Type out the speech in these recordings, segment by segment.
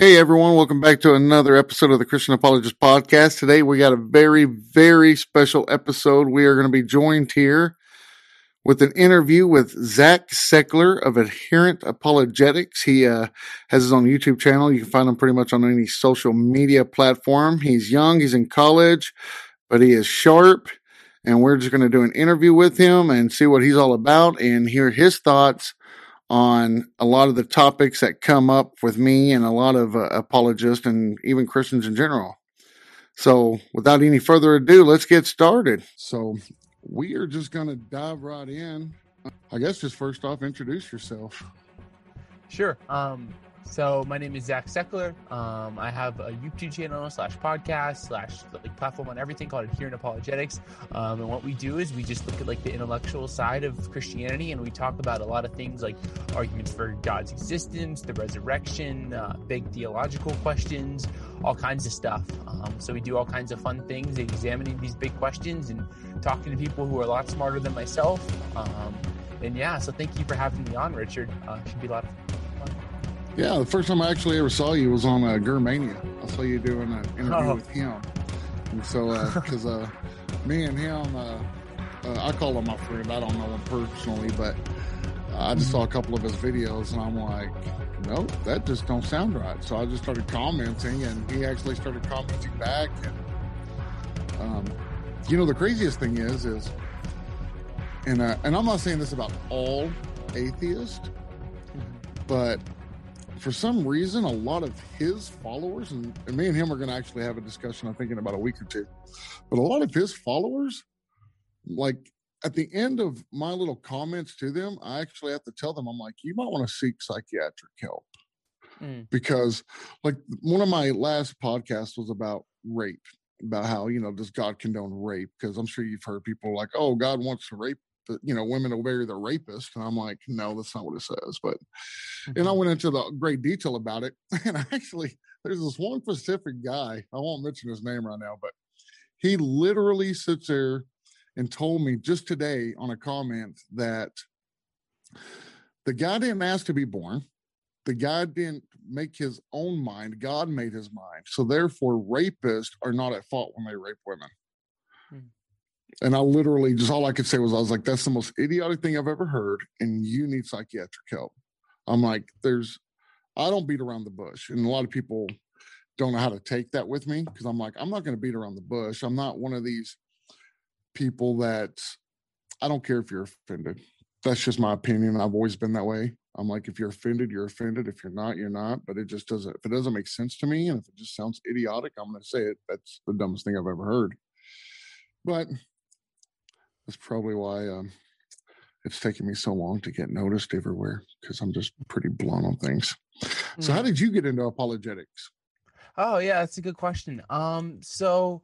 Hey everyone, welcome back to another episode of the Christian Apologist Podcast. Today we got a very, very special episode. We are going to be joined here with an interview with Zac Seckler of Adherent Apologetics. He uh, has his own YouTube channel. You can find him pretty much on any social media platform. He's young, he's in college, but he is sharp. And we're just going to do an interview with him and see what he's all about and hear his thoughts on a lot of the topics that come up with me and a lot of uh, apologists and even Christians in general. So, without any further ado, let's get started. So, we are just going to dive right in. I guess just first off, introduce yourself. Sure. Um, so my name is Zac Seckler. Um, I have a YouTube channel slash podcast slash like platform on everything called Adherent Apologetics. Um, and what we do is we just look at like the intellectual side of Christianity and we talk about a lot of things like arguments for God's existence, the resurrection, uh, big theological questions, all kinds of stuff. Um, so we do all kinds of fun things, examining these big questions and talking to people who are a lot smarter than myself. Um, and yeah, so thank you for having me on, Richard. Uh, should be a lot of yeah, the first time I actually ever saw you was on uh, Germania. I saw you doing an interview oh. with him. And so, because uh, uh, me and him, uh, uh, I call him my friend. I don't know him personally, but I just saw a couple of his videos and I'm like, no, that just don't sound right. So I just started commenting and he actually started commenting back. And, um, you know, the craziest thing is, is, and, uh, and I'm not saying this about all atheists, but for some reason, a lot of his followers, and, and me and him are going to actually have a discussion, I think, in about a week or two. But a lot of his followers, like at the end of my little comments to them, I actually have to tell them, I'm like, you might want to seek psychiatric help. Mm. Because, like, one of my last podcasts was about rape, about how, you know, does God condone rape? Because I'm sure you've heard people like, oh, God wants to rape you know women will marry their rapist and i'm like no that's not what it says but and i mm-hmm. went into the great detail about it and actually there's this one specific guy i won't mention his name right now but he literally sits there and told me just today on a comment that the guy didn't ask to be born the guy didn't make his own mind god made his mind so therefore rapists are not at fault when they rape women and I literally just all I could say was I was like, that's the most idiotic thing I've ever heard, and you need psychiatric help. I'm like, there's I don't beat around the bush. And a lot of people don't know how to take that with me because I'm like, I'm not going to beat around the bush. I'm not one of these people that I don't care if you're offended. That's just my opinion. I've always been that way. I'm like, if you're offended, you're offended. If you're not, you're not. But it just doesn't, if it doesn't make sense to me and if it just sounds idiotic, I'm going to say it. That's the dumbest thing I've ever heard. But that's probably why um, it's taken me so long to get noticed everywhere because I'm just pretty blunt on things. Mm-hmm. So, how mm. did you get into apologetics? Oh yeah, that's a good question. Um, so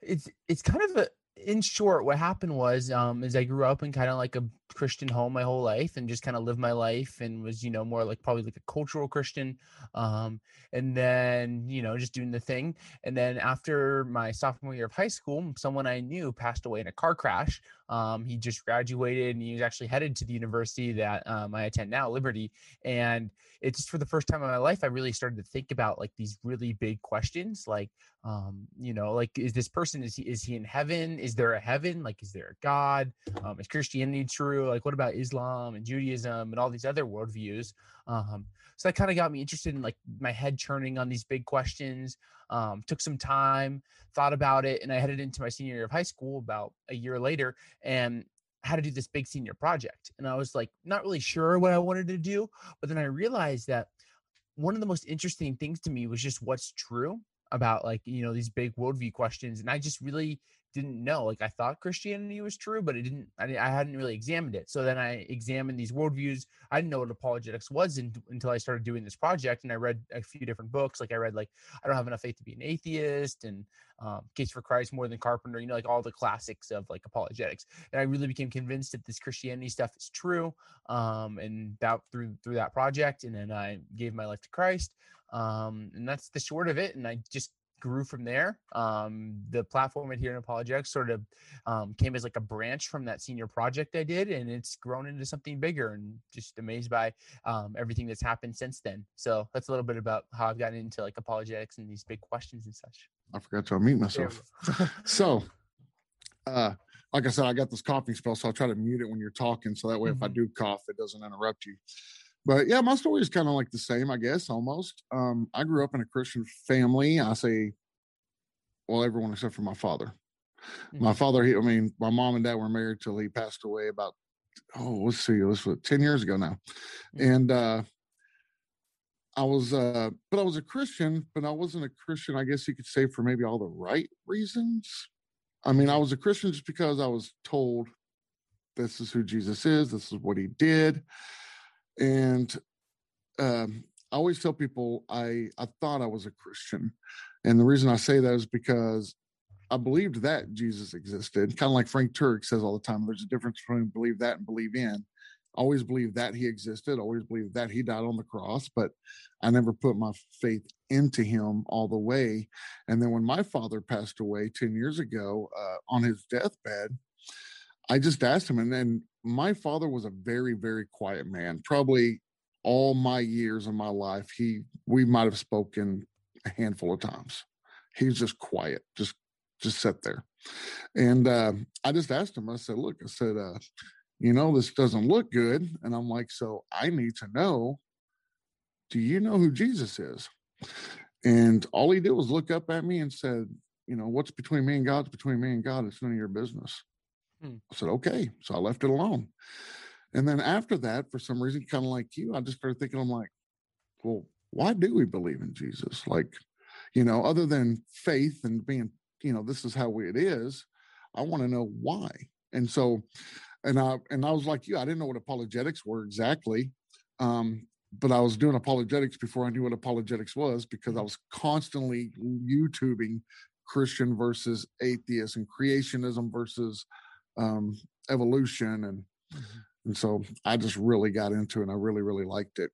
it's it's kind of a in short, what happened was, um, is I grew up in kind of like a Christian home my whole life and just kind of lived my life and was, you know, more like probably like a cultural Christian. Um, and then, you know, just doing the thing. And then after my sophomore year of high school, someone I knew passed away in a car crash. Um, he just graduated and he was actually headed to the university that um, I attend now, Liberty. And it's just for the first time in my life, I really started to think about like these really big questions, like, um, you know, like, is this person, is he, is he in heaven? Is there a heaven? Like, is there a God? Um, is Christianity true? Like, what about Islam and Judaism and all these other worldviews? Um, so that kind of got me interested in like my head churning on these big questions. Um, took some time, thought about it, and I headed into my senior year of high school about a year later and had to do this big senior project. And I was like, not really sure what I wanted to do. But then I realized that one of the most interesting things to me was just what's true about like, you know, these big worldview questions. And I just really didn't know. Like I thought Christianity was true, but it didn't. I, I hadn't really examined it. So then I examined these worldviews. I didn't know what apologetics was in, until I started doing this project, and I read a few different books. Like I read like I don't have enough faith to be an atheist, and um, Case for Christ more than Carpenter. You know, like all the classics of like apologetics. And I really became convinced that this Christianity stuff is true. Um, and that through through that project, and then I gave my life to Christ. Um, and that's the short of it. And I just grew from there. Um, the platform Adherent Apologetics sort of um, came as like a branch from that senior project I did, and it's grown into something bigger. And just amazed by um, everything that's happened since then. So that's a little bit about how I've gotten into like apologetics and these big questions and such. I forgot to unmute myself. so, uh, like I said, I got this coughing spell, so I'll try to mute it when you're talking, so that way mm-hmm. if I mm-hmm. do cough, it doesn't interrupt you. But yeah, my story is kind of like the same, I guess, almost. Um, I grew up in a Christian family. I say, well, everyone except for my father. Mm-hmm. My father, he, I mean, my mom and dad were married till he passed away about, oh, let's see, it was what, 10 years ago now. Mm-hmm. And uh, I was, uh, but I was a Christian, but I wasn't a Christian, I guess you could say, for maybe all the right reasons. I mean, I was a Christian just because I was told this is who Jesus is, this is what he did. And um, I always tell people I I thought I was a Christian, and the reason I say that is because I believed that Jesus existed. Kind of like Frank Turek says all the time. There's a difference between believe that and believe in. always believed that he existed. Always believed that he died on the cross, but I never put my faith into him all the way. And then when my father passed away ten years ago uh, on his deathbed, I just asked him, and then my father was a very, very quiet man. Probably all my years of my life, he we might have spoken a handful of times. He's just quiet, just just sit there. And uh, I just asked him. I said, "Look," I said, uh, "You know, this doesn't look good." And I'm like, "So I need to know. Do you know who Jesus is?" And all he did was look up at me and said, "You know, what's between me and God's between me and God. It's none of your business." Hmm. I said, okay. So I left it alone. And then after that, for some reason, kind of like you, I just started thinking, I'm like, well, why do we believe in Jesus? Like, you know, other than faith and being, you know, this is how it is, I want to know why. And so, and I, and I was like you, I didn't know what apologetics were exactly. Um, but I was doing apologetics before I knew what apologetics was because I was constantly YouTubing Christian versus atheist and creationism versus um, evolution and mm-hmm. and so I just really got into it and I really really liked it.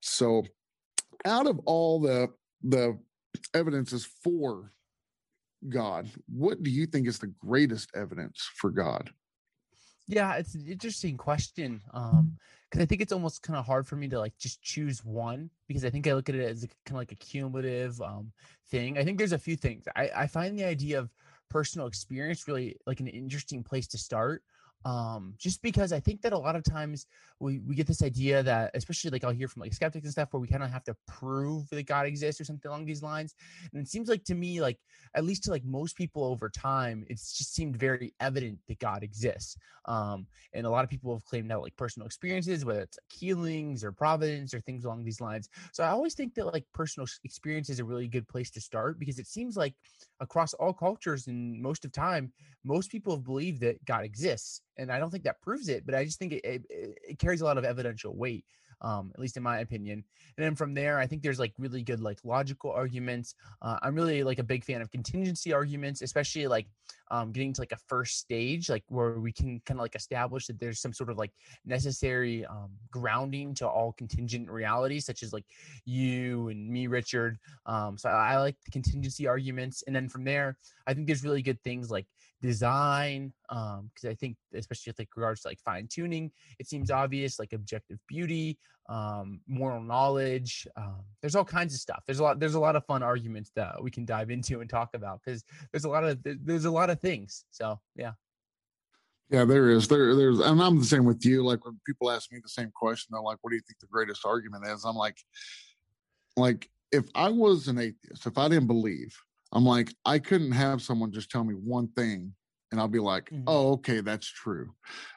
So out of all the the evidences for God, what do you think is the greatest evidence for God? Yeah, it's an interesting question. Um, because I think it's almost kind of hard for me to like just choose one because I think I look at it as kind of like a cumulative um thing. I think there's a few things. I, I find the idea of personal experience really like an interesting place to start um just because i think that a lot of times we we get this idea that especially like i'll hear from like skeptics and stuff where we kind of have to prove that god exists or something along these lines and it seems like to me like at least to like most people over time it's just seemed very evident that god exists um and a lot of people have claimed out like personal experiences whether it's like healings or providence or things along these lines so i always think that like personal experience is a really good place to start because it seems like across all cultures and most of time most people have believed that god exists and I don't think that proves it, but I just think it, it, it carries a lot of evidential weight. Um, at least in my opinion. And then from there, I think there's like really good like logical arguments. Uh, I'm really like a big fan of contingency arguments, especially like um, getting to like a first stage, like where we can kind of like establish that there's some sort of like necessary um, grounding to all contingent realities, such as like you and me, Richard. Um, so I, I like the contingency arguments, and then from there, I think there's really good things like design um because i think especially with like regards to like fine tuning it seems obvious like objective beauty um moral knowledge um there's all kinds of stuff. There's a lot there's a lot of fun arguments that we can dive into and talk about because there's a lot of there's a lot of things. So yeah. Yeah there is. There there's and i'm the same with you like when people ask me the same question they're like what do you think the greatest argument is? I'm like like if i was an atheist if i didn't believe I'm like, I couldn't have someone just tell me one thing and I'll be like, mm-hmm. oh, okay, that's true.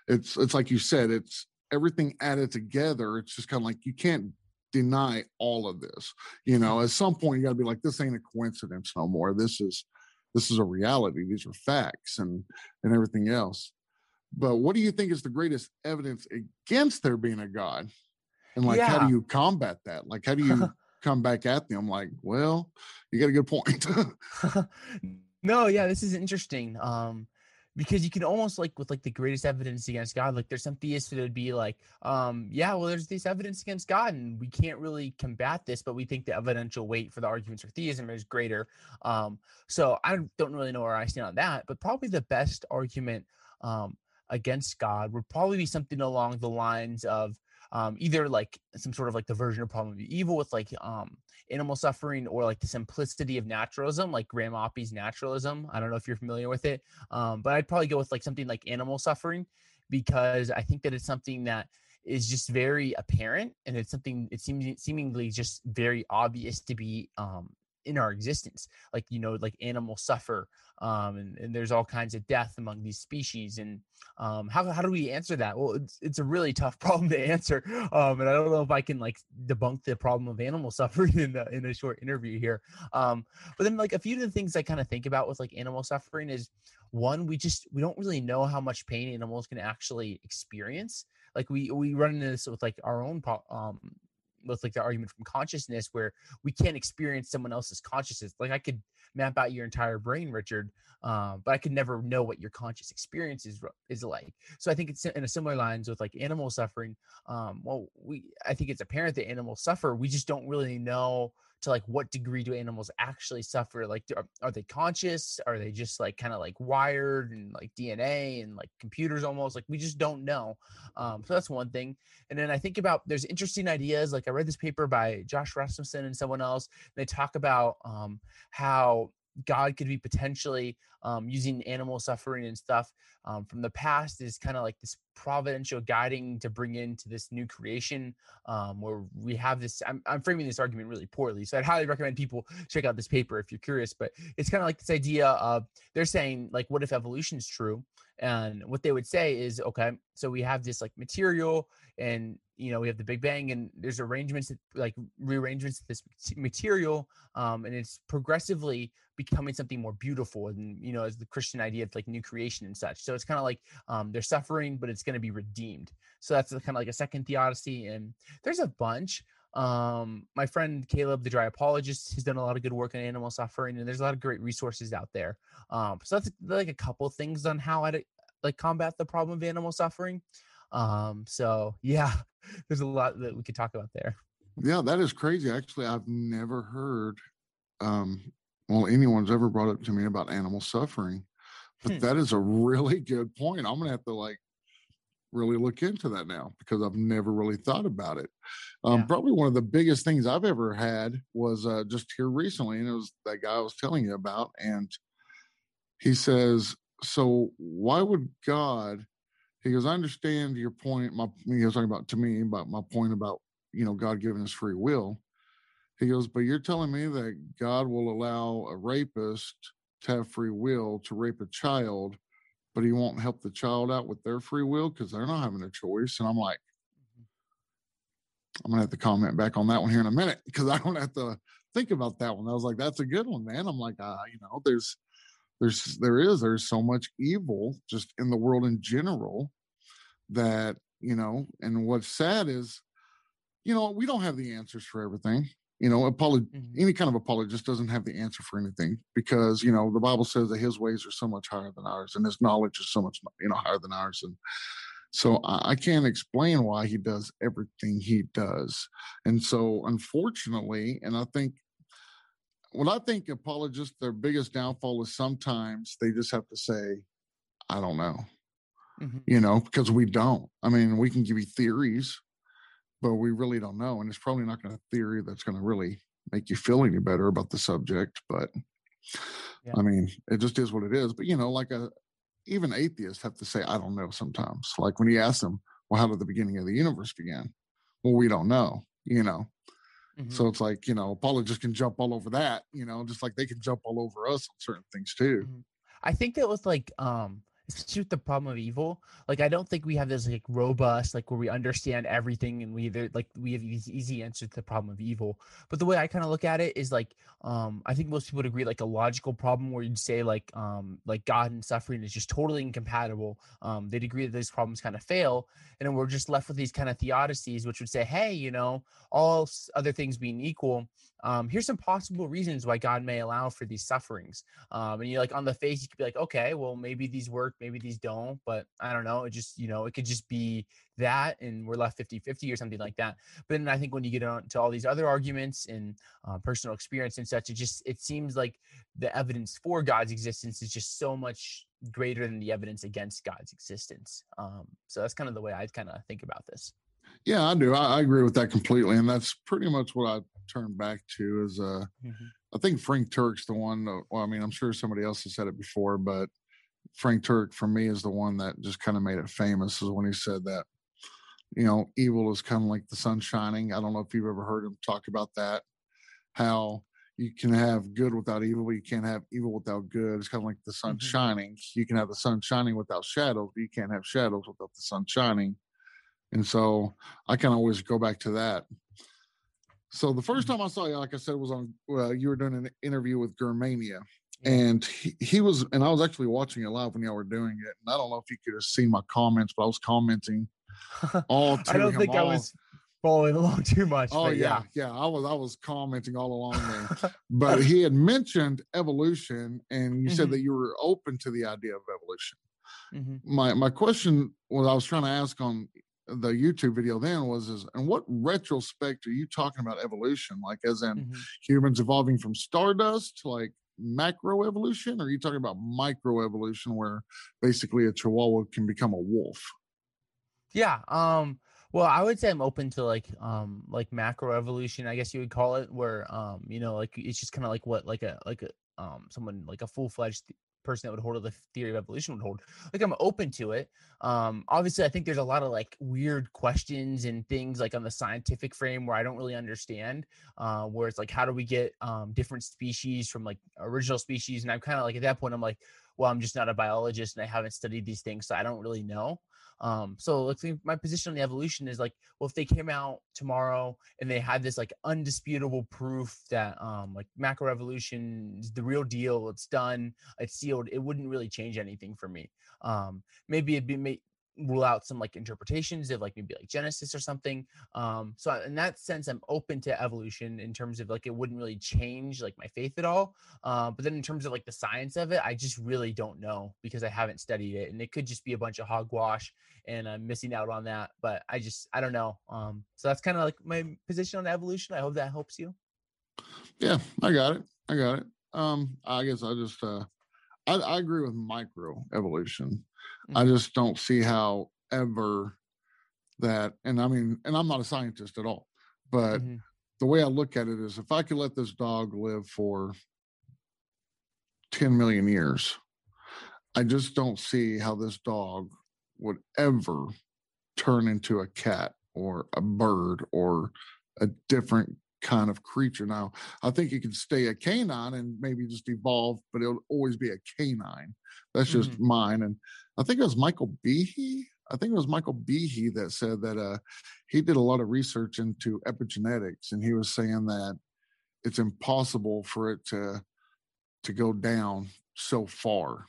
It's it's like you said, it's everything added together. It's just kind of like you can't deny all of this. You know, at some point you gotta be like, this ain't a coincidence no more. This is this is a reality. These are facts and and everything else. But what do you think is the greatest evidence against there being a God? And like, yeah. how do you combat that? Like, how do you come back at them like, well, you got a good point. no, yeah, this is interesting. Um, because you can almost like with like the greatest evidence against God, like there's some theists that would be like, um, yeah, well, there's this evidence against God, and we can't really combat this, but we think the evidential weight for the arguments for theism is greater. Um, so I don't really know where I stand on that, but probably the best argument um against God would probably be something along the lines of um, either like some sort of like the version of problem of evil with like um, animal suffering or like the simplicity of naturalism, like Graham Oppy's naturalism. I don't know if you're familiar with it, um, but I'd probably go with like something like animal suffering because I think that it's something that is just very apparent and it's something it seems seemingly just very obvious to be um, in our existence like you know like animals suffer um, and, and there's all kinds of death among these species and um, how, how do we answer that? Well it's, it's a really tough problem to answer um, and i don't know if i can like debunk the problem of animal suffering in, the, in a short interview here um, but then like a few of the things i kind of think about with like animal suffering is one we just we don't really know how much pain animals can actually experience like we we run into this with like our own um with like the argument from consciousness where we can't experience someone else's consciousness. Like i could map out your entire brain richard um, but i could never know what your conscious experience is is like. So i think it's in a similar lines with like animal suffering um, well we i think it's apparent that animals suffer. We just don't really know to like what degree do animals actually suffer? Like are, are they conscious? Are they just like kind of like wired and like dna and like computers almost? Like we just don't know. Um, so that's one thing. And then i think about there's interesting ideas like i read this paper by josh rasmussen and someone else. And they talk about um, how God could be potentially um, using animal suffering and stuff um, from the past is kind of like this providential guiding to bring into this new creation um, where we have this. I'm, I'm, framing this argument really poorly, so I'd highly recommend people check out this paper if you're curious. But it's kind of like this idea of they're saying like, what if evolution is true? And what they would say is, okay, so we have this like material and you know we have the big bang and there's arrangements like rearrangements of this material um, and it's progressively becoming something more beautiful and you know as the christian idea of like new creation and such. So it's kind of like um, they're suffering but it's going to be redeemed. So that's kind of like a second theodicy and there's a bunch. Um, my friend caleb the dry apologist has done a lot of good work on animal suffering and there's a lot of great resources out there. Um, so that's like a couple things on how i like combat the problem of animal suffering. Um, so yeah, there's a lot that we could talk about there. Yeah, that is crazy. Actually, I've never heard um well anyone's ever brought up to me about animal suffering. But hmm. that is a really good point. I'm gonna have to like really look into that now because I've never really thought about it. Um, yeah. Probably one of the biggest things I've ever had was uh, just here recently, and it was that guy I was telling you about. And he says, So, why would God he goes, I understand your point. My he was talking about to me about my point about you know God giving us free will. He goes, but you're telling me that God will allow a rapist to have free will to rape a child, but he won't help the child out with their free will because they're not having a choice. And I'm like, I'm gonna have to comment back on that one here in a minute because I don't have to think about that one. I was like, that's a good one, man. I'm like, uh, you know, there's there's there is there's so much evil just in the world in general that you know and what's sad is you know we don't have the answers for everything you know apolog- mm-hmm. any kind of apologist doesn't have the answer for anything because you know the bible says that his ways are so much higher than ours and his knowledge is so much you know higher than ours and so I, I can't explain why he does everything he does and so unfortunately and i think what I think apologists, their biggest downfall is sometimes they just have to say, I don't know, mm-hmm. you know, because we don't. I mean, we can give you theories, but we really don't know. And it's probably not going to theory that's going to really make you feel any better about the subject. But yeah. I mean, it just is what it is. But, you know, like a, even atheists have to say, I don't know sometimes. Like when you ask them, well, how did the beginning of the universe begin? Well, we don't know, you know. Mm-hmm. So it's like, you know, apologists can jump all over that, you know, just like they can jump all over us on certain things too. Mm-hmm. I think that was like um especially with the problem of evil like i don't think we have this like robust like where we understand everything and we either like we have these easy answers to the problem of evil but the way i kind of look at it is like um i think most people would agree like a logical problem where you'd say like um like god and suffering is just totally incompatible um they'd agree that these problems kind of fail and then we're just left with these kind of theodicies which would say hey you know all other things being equal um, here's some possible reasons why God may allow for these sufferings. Um, and you like on the face, you could be like, okay, well, maybe these were work, maybe these don't, but I don't know. It just, you know, it could just be that and we're left 50 50 or something like that. But then I think when you get on to all these other arguments and uh, personal experience and such, it just, it seems like the evidence for God's existence is just so much greater than the evidence against God's existence. Um, so that's kind of the way I kind of think about this. Yeah, I do. I, I, agree with that completely, and that's pretty much what I turn back to. Is uh, mm-hmm. I think Frank Turek's the one. That, well, I mean, I'm sure somebody else has said it before, but Frank Turek for me is the one that just kind of made it famous. Is when he said that, you know, evil is kind of like the sun shining. I don't know if you've ever heard him talk about that. How you can have good without evil, but you can't have evil without good. It's kind of like the sun mm-hmm. shining. You can have the sun shining without shadows, but you can't have shadows without the sun shining. And so I kind of always go back to that. So the first mm-hmm. time I saw you, like I said, was on uh, you were doing an interview with Germania, and he, he was, and I was actually watching it live when y'all were doing it. And I don't know if you could have seen my comments, but I was commenting all. I don't think all. I was following along too much. Oh yeah, yeah, yeah, I was, I was commenting all along there. but he had mentioned evolution, and you mm-hmm. said that you were open to the idea of evolution. Mm-hmm. My my question was I was trying to ask on the YouTube video then was is and what retrospect are you talking about evolution? Like as in mm-hmm. humans evolving from stardust like macro evolution, or are you talking about micro evolution where basically a chihuahua can become a wolf? Yeah. Um well, I would say I'm open to like um like macro evolution, I guess you would call it, where um, you know, like it's just kind of like what like a like a um someone like a full fledged person that would hold the theory of evolution would hold. Like I'm open to it. Um, obviously, I think there's a lot of like weird questions and things like on the scientific frame where I don't really understand. Uh, where it's like, how do we get um, different species from like original species? And I'm kind of like at that point, I'm like, well, I'm just not a biologist and I haven't studied these things, so I don't really know. Um, so let's see, my position on the evolution is like, well, if they came out tomorrow and they had this like undisputable proof that um like macroevolution is the real deal, it's done, it's sealed, it wouldn't really change anything for me. Um, maybe it'd be rule out some like interpretations of like maybe like Genesis or something. Um, so in that sense, I'm open to evolution in terms of like it wouldn't really change like my faith at all. Uh, but then in terms of like the science of it, I just really don't know because I haven't studied it, and it could just be a bunch of hogwash, and I'm missing out on that. But I just I don't know. Um, so that's kind of like my position on evolution. I hope that helps you. Yeah, I got it. I got it. Um, I guess I just uh, I, I agree with micro evolution. Mm-hmm. I just don't see how ever that, and I mean, and I'm not a scientist at all, but mm-hmm. the way I look at it is if I could let this dog live for 10 million years, I just don't see how this dog would ever turn into a cat or a bird or a different kind of creature. Now, I think it can stay a canine and maybe just evolve, but it'll always be a canine. That's just mm-hmm. mine. And I think it was Michael Behe. I think it was Michael Behe that said that uh, he did a lot of research into epigenetics, and he was saying that it's impossible for it to to go down so far.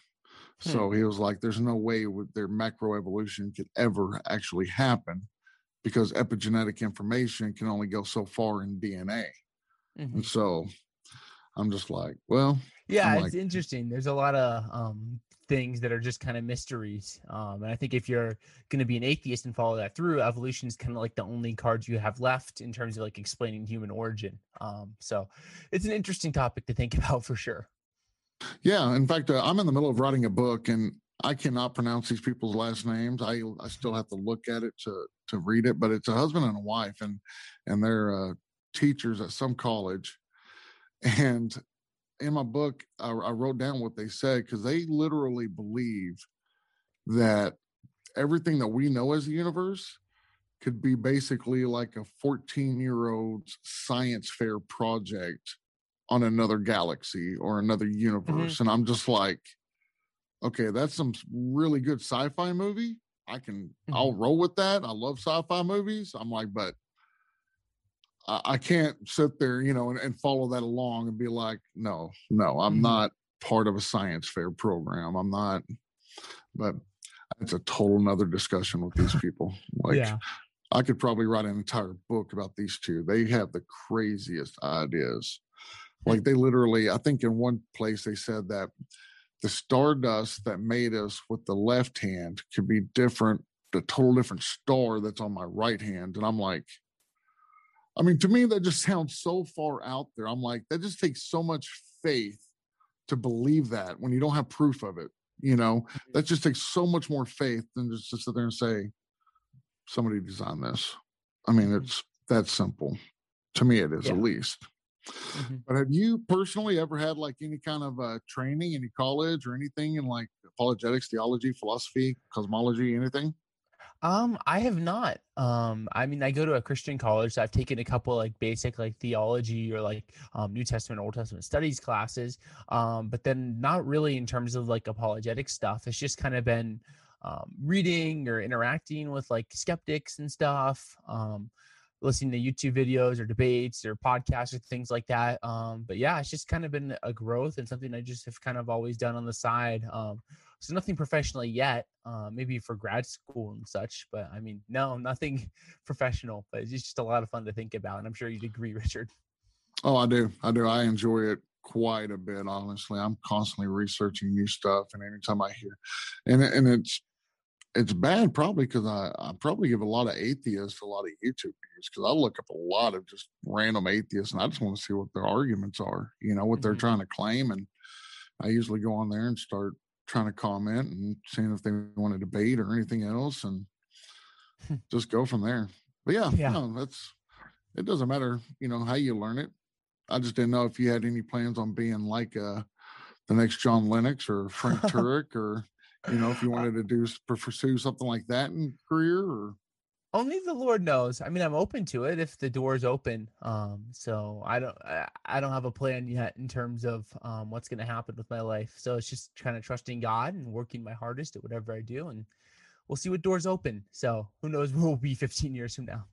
Hmm. So he was like, "There's no way with their macroevolution could ever actually happen." because epigenetic information can only go so far in DNA. Mm-hmm. And so I'm just like, well, yeah, it's interesting. There's a lot of um, things that are just kind of mysteries. Um, and I think if you're going to be an atheist and follow that through, evolution is kind of like the only card you have left in terms of like explaining human origin. Um, so it's an interesting topic to think about for sure. Yeah. In fact, uh, I'm in the middle of writing a book and I cannot pronounce these people's last names. I I still have to look at it to to read it, but it's a husband and a wife, and and they're uh, teachers at some college. And in my book, I, I wrote down what they said because they literally believe that everything that we know as a universe could be basically like a 14 year old's science fair project on another galaxy or another mm-hmm. universe. Mm-hmm. And I'm just like, okay, that's some really good sci-fi movie. I can mm-hmm. I'll roll with that. I love sci-fi movies. I'm like, but I, can't sit there, you know, and, and, follow that along and be like, no, no, I'm mm-hmm. not part of a science fair program. I'm not, but it's a total another discussion with these people. Like yeah. I could probably write an entire book about these two. They have the craziest ideas. Like they literally, I think in one place they said that the stardust that made us with the left hand could be different, the total different star that's on my right hand. And I'm like, I mean, to me, that just sounds so far out there. I'm like, that just takes so much faith to believe that when you don't have proof of it. You know, mm-hmm. that just takes so much more faith than just to sit there and say, somebody designed this. I mean, mm-hmm. it's that simple. To me, it is yeah. at least. Mm-hmm. But have you personally ever had like any kind of uh, training, any college or anything in like apologetics, theology, philosophy, cosmology, anything? Um, I have not. Um, I mean, I go to a Christian college. So I've taken a couple like basic like theology or like um, New Testament, Old Testament studies classes. Um, but then not really in terms of like apologetic stuff. It's just kind of been um, reading or interacting with like skeptics and stuff. Um, listening to YouTube videos or debates or podcasts or things like that. Um, but yeah, it's just kind of been a growth and something I just have kind of always done on the side. Um, so nothing professionally yet, uh, maybe for grad school and such. But I mean, no, nothing professional. But it's just a lot of fun to think about, and I'm sure you'd agree, Richard. Oh, I do. I do. I enjoy it quite a bit. Honestly, I'm constantly researching new stuff, and anytime I hear, and and it's it's bad probably because I, I probably give a lot of atheists a lot of YouTube views because I look up a lot of just random atheists and I just want to see what their arguments are, you know, what they're mm-hmm. trying to claim. And I usually go on there and start trying to comment and seeing if they want to debate or anything else and hmm. just go from there. But yeah, yeah. No, that's it doesn't matter, you know, how you learn it. I just didn't know if you had any plans on being like uh the next John Lennox or Frank Turek or you know, if you wanted to do pursue something like that in career or only the Lord knows. I mean, I'm open to it if the door's open. Um, so I don't, I, don't have a plan yet in terms of um, what's going to happen with my life. So it's just kind of trusting God and working my hardest at whatever I do, and we'll see what doors open. So who knows where we'll be 15 years from now.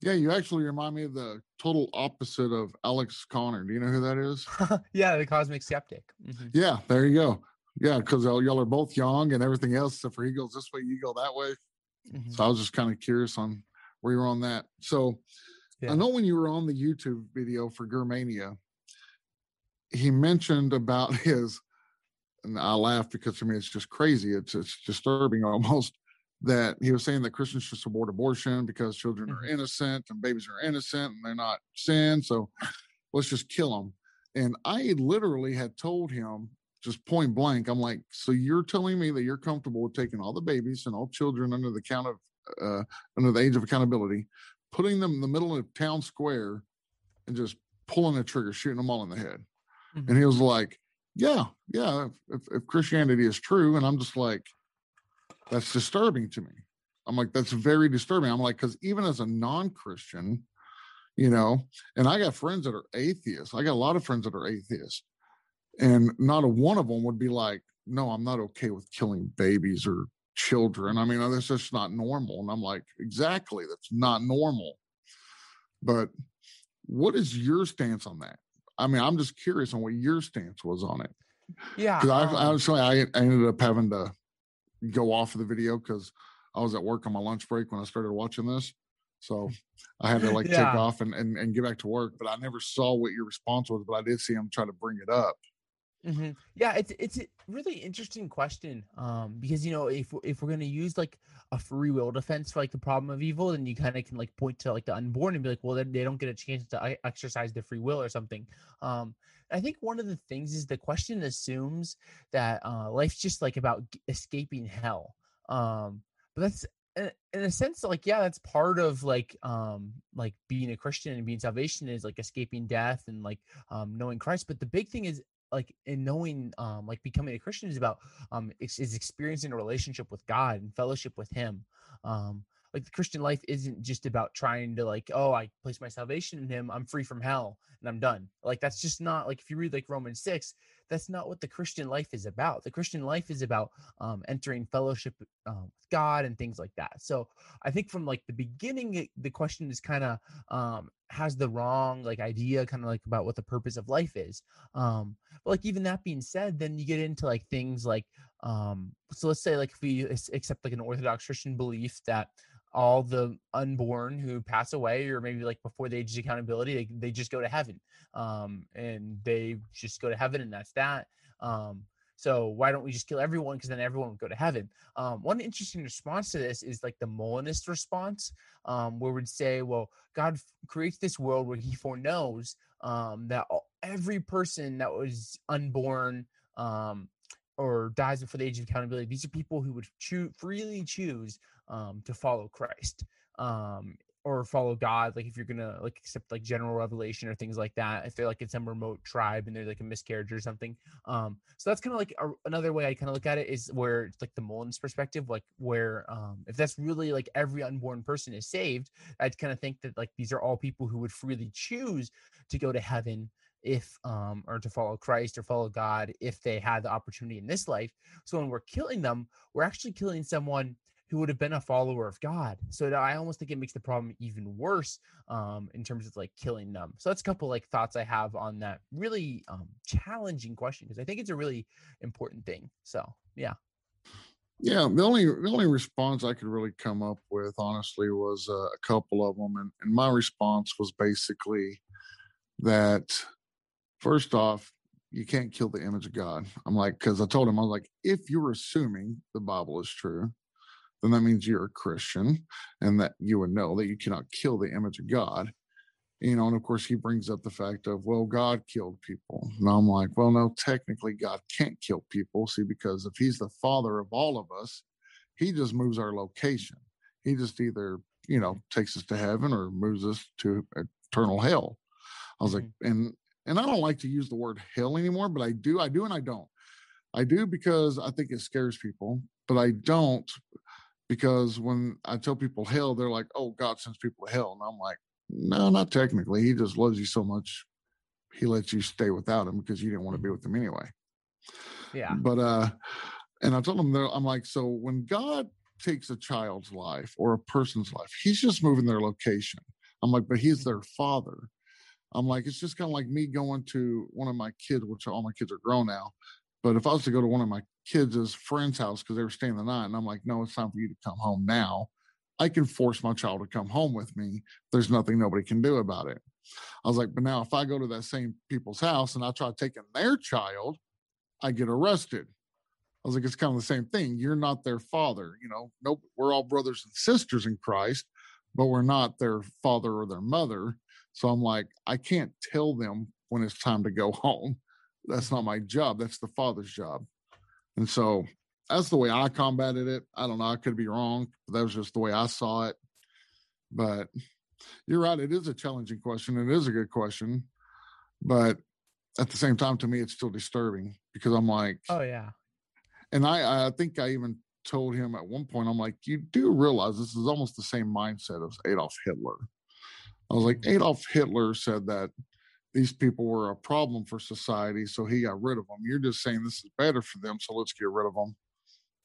Yeah, you actually remind me of the total opposite of Alex O'Connor. Do you know who that is? yeah, the cosmic skeptic. Mm-hmm. Yeah, there you go. Yeah, because y'all are both young and everything else. So for he goes this way, you go that way. Mm-hmm. So I was just kind of curious on where you were on that. So yeah. I know when you were on the YouTube video for Germania, he mentioned about his, and I laughed because for me it's just crazy. It's it's disturbing almost that he was saying that Christians should support abortion because children are mm-hmm. innocent and babies are innocent and they're not sin. So let's just kill them. And I literally had told him just point blank. I'm like, so you're telling me that you're comfortable with taking all the babies and all children under the count of uh, under the age of accountability, putting them in the middle of town square, and just pulling a trigger, shooting them all in the head. Mm-hmm. And he was like, yeah, yeah. If, if Christianity is true, and I'm just like, that's disturbing to me. I'm like, that's very disturbing. I'm like, because even as a non-Christian, you know, and I got friends that are atheists. I got a lot of friends that are atheists and not a one of them would be like no i'm not okay with killing babies or children i mean that's just not normal and i'm like exactly that's not normal but what is your stance on that i mean i'm just curious on what your stance was on it yeah because um, I, honestly I, I ended up having to go off of the video because i was at work on my lunch break when i started watching this so I had to like yeah. take off and, and, and get back to work. But I never saw what your response was, but I did see him try to bring it up. Mm-hmm. Yeah, it's it's a really interesting question. Um, because you know, if if we're gonna use like a free will defense for like the problem of evil, then you kind of can like point to like the unborn and be like, well, then they don't get a chance to exercise their free will or something. Um, I think one of the things is the question assumes that uh, life's just like about escaping hell. Um, but that's in a sense like yeah that's part of like um like being a christian and being salvation is like escaping death and like um knowing christ but the big thing is like in knowing um like becoming a christian is about um is experiencing a relationship with god and fellowship with him. Um like the christian life isn't just about trying to like oh i place my salvation in him i'm free from hell and i'm done. Like that's just not like if you read like romans 6 that's not what the Christian life is about. The Christian life is about um, entering fellowship um, with God and things like that. So I think from like the beginning, the question is kind of um, has the wrong like idea, kind of like about what the purpose of life is. Um, but like even that being said, then you get into like things like um, so let's say like if we accept like an Orthodox Christian belief that all the unborn who pass away or maybe like before the age of accountability they, they just go to heaven um, and they just go to heaven and that's that um, So why don't we just kill everyone? Because then everyone would go to heaven. Um, one interesting response to this is like the Molinist response, um, where we'd say, well, God creates this world where He foreknows um, that all, every person that was unborn um, or dies before the age of accountability, these are people who would freely choose um, to follow Christ. Um, or follow God, like if you're gonna like accept like general revelation or things like that, if they're like in some remote tribe and they're like a miscarriage or something. Um, so that's kind of like a, another way I kind of look at it is where it's like the Molinist perspective, like where um, if that's really like every unborn person is saved, I'd kind of think that like these are all people who would freely choose to go to heaven if um or to follow Christ or follow God if they had the opportunity in this life. So when we're killing them, we're actually killing someone who would have been a follower of God. So I almost think it makes the problem even worse um, in terms of like killing them. So that's a couple like thoughts I have on that really um, challenging question because I think it's a really important thing. So yeah. Yeah, the only the only response I could really come up with, honestly, was uh, a couple of them, and, and my response was basically that first off, you can't kill the image of God. I'm like, because I told him I was like, if you're assuming the Bible is true, then that means you're a Christian and that you would know that you cannot kill the image of God. You know, and of course, he brings up the fact of, well, God killed people. And I'm like, well, no, technically, God can't kill people. See, because if he's the father of all of us, he just moves our location. He just either, you know, takes us to heaven or moves us to eternal hell. I was mm-hmm. like, and and I don't like to use the word hell anymore, but I do, I do, and I don't. I do because I think it scares people, but I don't because when I tell people hell, they're like, "Oh, God sends people to hell," and I'm like, "No, not technically. He just loves you so much, he lets you stay without him because you didn't want to be with him anyway." Yeah. But uh, and I told him there, I'm like, so when God takes a child's life or a person's life, he's just moving their location. I'm like, but he's their father. I'm like, it's just kind of like me going to one of my kids, which all my kids are grown now. But if I was to go to one of my kids' friend's house because they were staying the night. And I'm like, no, it's time for you to come home now. I can force my child to come home with me. There's nothing nobody can do about it. I was like, but now if I go to that same people's house and I try taking their child, I get arrested. I was like, it's kind of the same thing. You're not their father. You know, nope, we're all brothers and sisters in Christ, but we're not their father or their mother. So I'm like, I can't tell them when it's time to go home. That's not my job. That's the father's job. And so that's the way I combated it. I don't know. I could be wrong. But that was just the way I saw it. But you're right. It is a challenging question. It is a good question. But at the same time, to me, it's still disturbing because I'm like, oh, yeah. And I, I think I even told him at one point, I'm like, you do realize this is almost the same mindset as Adolf Hitler. I was like, mm-hmm. Adolf Hitler said that these people were a problem for society, so he got rid of them. You're just saying this is better for them, so let's get rid of them.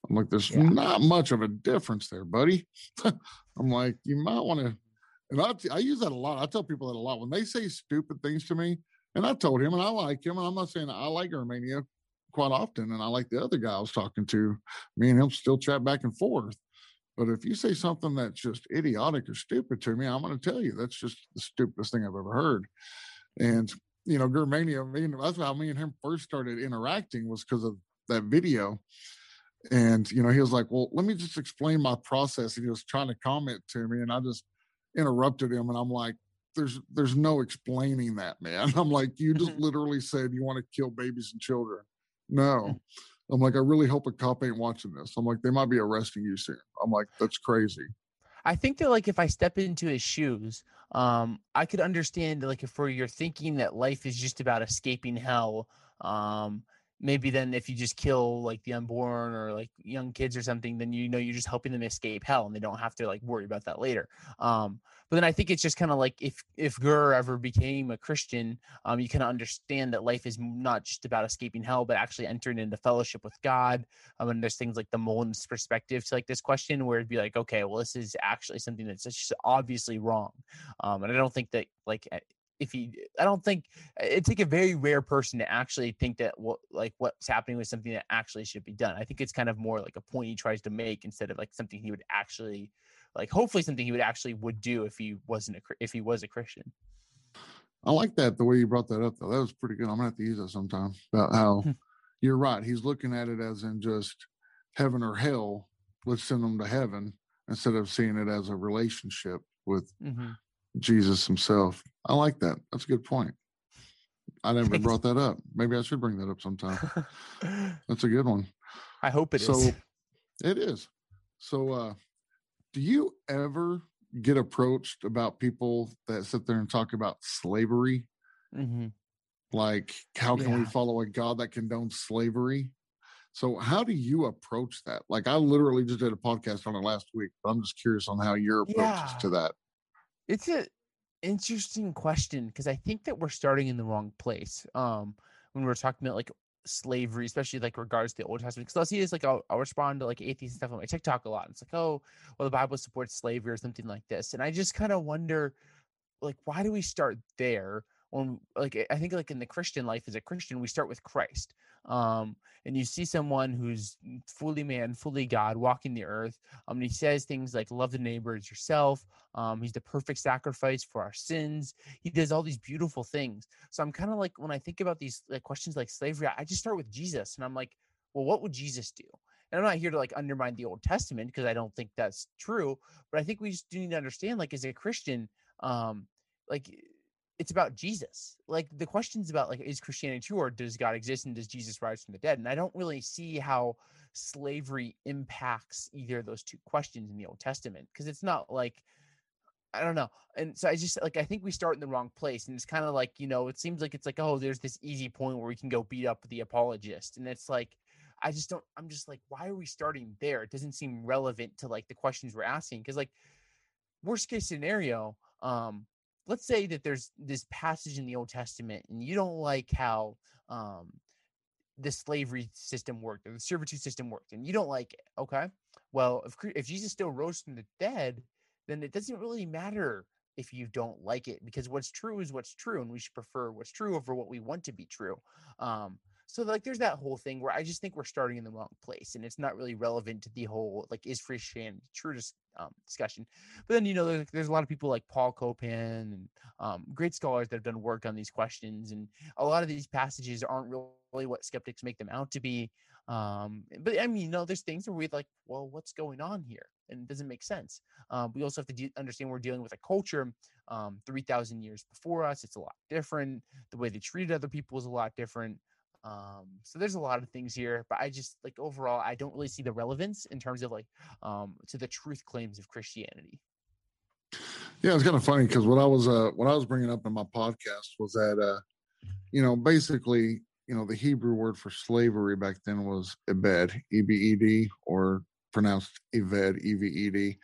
I'm like, there's yeah. not much of a difference there, buddy. I'm like, you might want to, and I, I use that a lot. I tell people that a lot when they say stupid things to me. And I told him, and I like him, and I'm not saying I like Romania quite often, and I like the other guy I was talking to. Me and him still chat back and forth. But if you say something that's just idiotic or stupid to me, I'm going to tell you that's just the stupidest thing I've ever heard. And you know, Germania, I mean, that's how me and him first started interacting was because of that video. And you know, he was like, "Well, let me just explain my process." And he was trying to comment to me, and I just interrupted him, and I'm like, "There's, there's no explaining that, man." I'm like, "You just literally said you want to kill babies and children." No, hmm. I'm like, I really hope a cop ain't watching this. I'm like, they might be arresting you soon. I'm like, that's crazy. I think that like if I step into his shoes, um, I could understand like if you're thinking that life is just about escaping hell, um, maybe then if you just kill like the unborn or like young kids or something then you know you're just helping them escape hell and they don't have to like worry about that later. Um but then i think it's just kind of like if if Gur ever became a christian um you kind of understand that life is not just about escaping hell but actually entering into fellowship with god. Um, and there's things like the Molinist perspective to like this question where it'd be like okay well this is actually something that's just obviously wrong. Um and i don't think that like if he i don't think it take a very rare person to actually think that what like what's happening was something that actually should be done i think it's kind of more like a point he tries to make instead of like something he would actually like hopefully something he would actually would do if he wasn't a if he was a christian i like that the way you brought that up though that was pretty good i'm gonna have to use that sometime about how you're right. He's looking at it as in just heaven or hell. Let's send them to heaven instead of seeing it as a relationship with Mhm. Jesus himself. I like that. That's a good point. I never Thanks. brought that up. Maybe I should bring that up sometime. That's a good one. I hope it is. so it is. So uh do you ever get approached about people that sit there and talk about slavery? hmm Like how can we follow a God that condones slavery? So how do you approach that? Like I literally just did a podcast on it last week, but I'm just curious on how your approach is to that. It's a interesting question because I think that we're starting in the wrong place. Um, when we're talking about like slavery, especially like regards to the Old Testament, because I'll see this like I'll, I'll respond to like atheist stuff on my TikTok a lot. It's like, oh, well, the Bible supports slavery or something like this, and I just kind of wonder, like, why do we start there? When like I- think like in the Christian life as a Christian, we start with Christ. Um, and you see someone who's fully man, fully God, walking the earth. Um, and he says things like, "Love the neighbor as yourself." Um, he's the perfect sacrifice for our sins. He does all these beautiful things. So I'm kind of like when I think about these like questions like slavery, I just start with Jesus, and I'm like, well, what would Jesus do? And I'm not here to like undermine the Old Testament because I don't think that's true, but I think we just do need to understand, like, as a Christian, um, like it's about Jesus. Like the questions about like is Christianity true or does God exist and does Jesus rise from the dead? And I don't really see how slavery impacts either of those two questions in the Old Testament because it's not like I don't know. And so I just like I think we start in the wrong place. And it's kind of like, you know, it seems like it's like, oh, there's this easy point where we can go beat up the apologist. And it's like, I just don't I'm just like, why are we starting there? It doesn't seem relevant to like the questions we're asking. Cause like worst case scenario, um, let's say that there's this passage in the Old Testament and you don't like how um the slavery system worked or the servitude system worked and you don't like it. Okay. Well, if if Jesus still rose from the dead, then it doesn't really matter if you don't like it because what's true is what's true and we should prefer what's true over what we want to be true um so like there's that whole thing where i just think we're starting in the wrong place and it's not really relevant to the whole like is christianity true um, discussion but then you know there's, there's a lot of people like paul copan and um, great scholars that have done work on these questions and a lot of these passages aren't really what skeptics make them out to be um but i mean you know there's things where we're like well what's going on here and it doesn't make sense um, we also have to de- understand we're dealing with a culture um, 3,000 years before us. It's a lot different. The way they treated other people is a lot different. Um, so there's a lot of things here, but I just like overall, I don't really see the relevance in terms of like um, to the truth claims of Christianity. Yeah, it's kind of funny because what I was uh what I was bringing up in my podcast was that uh you know basically you know the Hebrew word for slavery back then was ebed e b e d or pronounced eved e v e d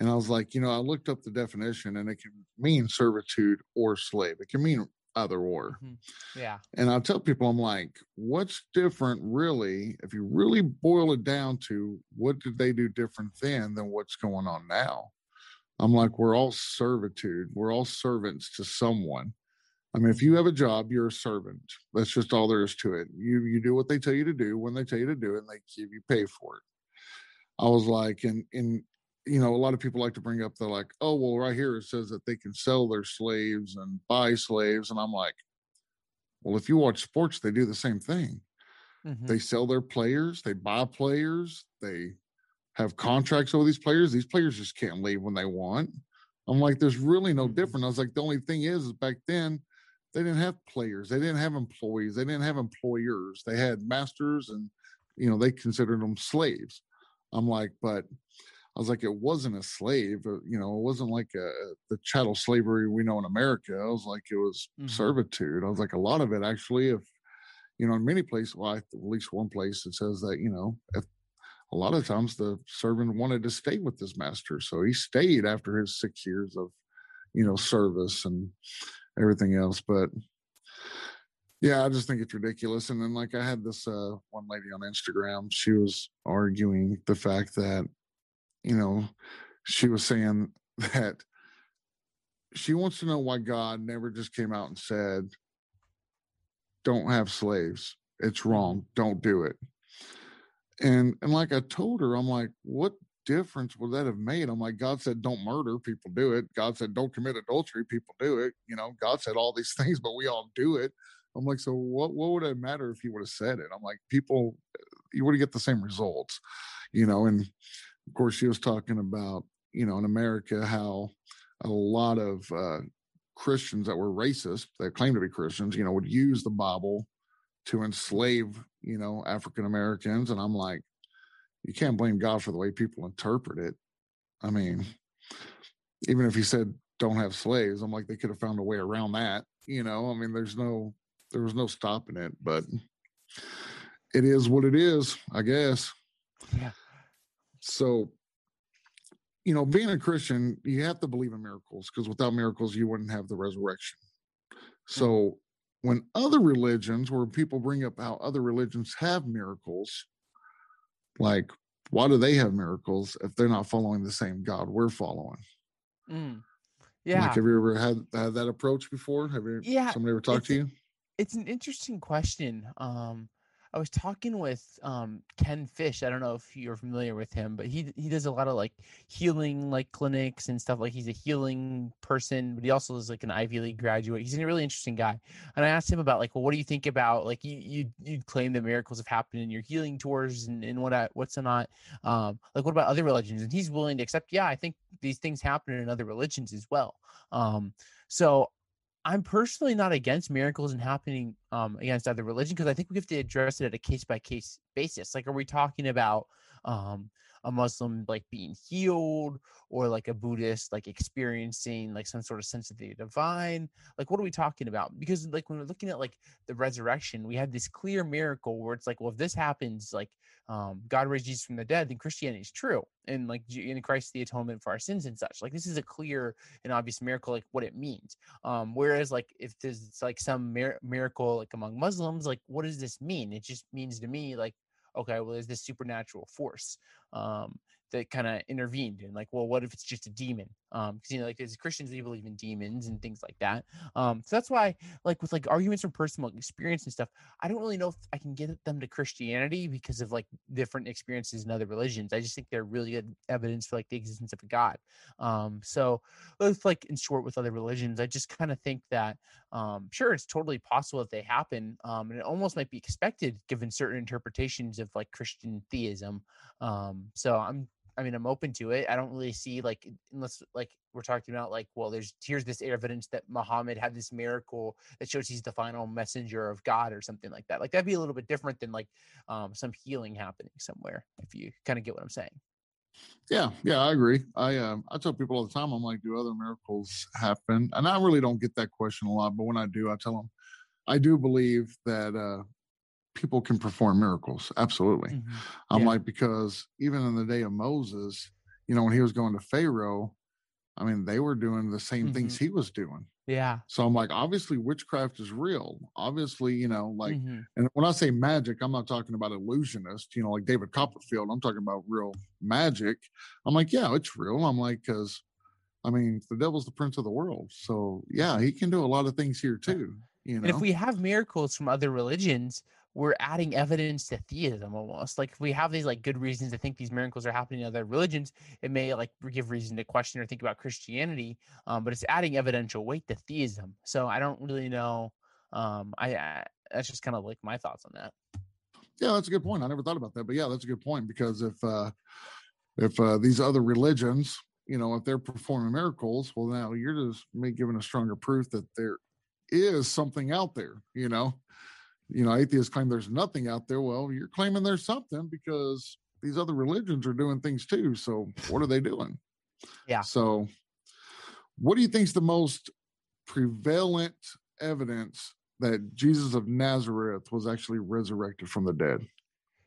and I was like you know I looked up the definition and it can mean servitude or slave it can mean either or Mhm. Yeah. and I tell people I'm like what's different really if you really boil it down to what did they do different then than what's going on now I'm like, we're all servitude. We're all servants to someone. I mean, if you have a job, you're a servant. That's just all there is to it. You you do what they tell you to do when they tell you to do it, and they give you pay for it. I was like, and and you know, a lot of people like to bring up they're like, oh well, right here it says that they can sell their slaves and buy slaves, and I'm like, well, if you watch sports, they do the same thing. Mhm. They sell their players, they buy players, they have contracts over these players. These players just can't leave when they want. I'm like, there's really no Mhm. different. I was like, the only thing is, is back then they didn't have players, they didn't have employees, they didn't have employers. They had masters, and you know they considered them slaves. I'm like, but I was like, it wasn't a slave. uh, You know, it wasn't like a, the chattel slavery we know in America. I was like, it was Mhm. servitude. I was like, a lot of it actually, if you know, in many places, well, I- at least one place, it says that you know, if a lot of times the servant wanted to stay with his master, so he stayed after his six years of, you know, service and everything else. But yeah, I just think it's ridiculous. And then, like, I had this uh, one lady on Instagram. She was arguing the fact that, you know, she was saying that she wants to know why God never just came out and said, "Don't have slaves. It's mm-hmm. wrong. Don't do it." And and like I told her, I'm like, what difference would that have made? I'm like, God said, don't murder, people do it. God said, don't commit adultery, people do it. You know, God said all these things, but we all do it. I'm like, so what? What would it matter if he would have said it? I'm like, people, you would have get the same results, you know. And of course, she was talking about, you know, in America how a lot of uh, Christians that were racist, that claimed to be Christians, you know, would use the Bible to enslave, you know, African Americans. And I'm like, you can't blame God for the way people interpret it. I mean, even if he said don't have slaves, I'm like they could have found a way around that. You know, I mean, there's no there was no stopping it, but it is what it is, I guess. Yeah. So, you know, being a Christian, you have to believe in miracles because without miracles, you wouldn't have the resurrection. So, when other religions, where people bring up how other religions have miracles, like why do they have miracles if they're not following the same God we're following? Mm. Like, Yeah. have you ever had had that approach before? Have you? Yeah, Somebody ever talked to you? it's an interesting question. Um, I was talking with um, Ken Fish. I don't know if you're familiar with him, but he he does a lot of like healing like clinics and stuff. Like he's a healing person, but he also is like an Ivy League graduate. He's a really interesting guy. And I asked him about like, well, what do you think about like you you you claim that miracles have happened in your healing tours and, and what I, what's not um like what about other religions? And he's willing to accept. Yeah, I think these things happen in other religions as well. Um, so I'm personally not against miracles and happening um, against other religion because I think we have to address it at a case by case basis. Like, are we talking about um, a Muslim like being healed, or like a Buddhist like experiencing like some sort of sense of the divine? Like, what are we talking about? Because like when we're looking at like the resurrection, we have this clear miracle where it's like, well, if this happens, like um, God raised Jesus from the dead, then Christianity is true, and like in Christ the atonement for our sins and such. Like, this is a clear and obvious miracle, like what it means. Um, whereas like if there's like some mir- miracle like among Muslims, like what does this mean? It just means to me like, okay, well, there's this supernatural force um, that kind of intervened, and like, well, what if it's just a demon? Um, because you know, like as Christians, we believe in demons and things like that. Um, so that's why, like with like arguments from personal experience and stuff, I don't really know if I can get them to Christianity because of like different experiences in other religions. I just think they're really good evidence for like the existence of a God. Um, so with like in short with other religions, I just kind of think that um, sure it's totally possible that they happen, um, and it almost might be expected given certain interpretations of like Christian theism. Um, so I'm I mean, I'm open to it. I don't really see like unless like we're talking about like, well, there's here's this evidence that Muhammad had this miracle that shows he's the final messenger of God or something like that. Like that'd be a little bit different than like um, some healing happening somewhere. If you kind of get what I'm saying. Yeah, yeah, I agree. I um I tell people all the time, I'm like, do other miracles happen? And I really don't get that question a lot, but when I do, I tell them, I do believe that uh people can perform miracles. Absolutely. Mhm. I'm Yeah. like, because even in the day of Moses, you know, when he was going to Pharaoh, I mean, they were doing the same things Mm-hmm. he was doing. Yeah. So I'm like, obviously, witchcraft is real. Obviously, you know, like, Mhm. and when I say magic, I'm not talking about illusionist, you know, like David Copperfield. I'm talking about real magic. I'm like, yeah, it's real. I'm like, because I mean, the devil's the prince of the world. So yeah, he can do a lot of things here too. You And if we have miracles from other religions, we're adding evidence to theism almost. Like if we have these like good reasons to think these miracles are happening in other religions, it may like give reason to question or think about Christianity. Um, but it's adding evidential weight to theism. So I don't really know. Um, I, I that's just kind of like my thoughts on that. yeah, that's a good point. I never thought about that, but yeah, that's a good point because if uh if uh these other religions, you know, if they're performing miracles, well, now you're just giving a stronger proof that there is something out there. You know, you know, atheists claim there's nothing out there. Well, you're claiming there's something because these other religions are doing things too. So what are they doing? Yeah. So what do you think is the most prevalent evidence that Jesus of Nazareth was actually resurrected from the dead?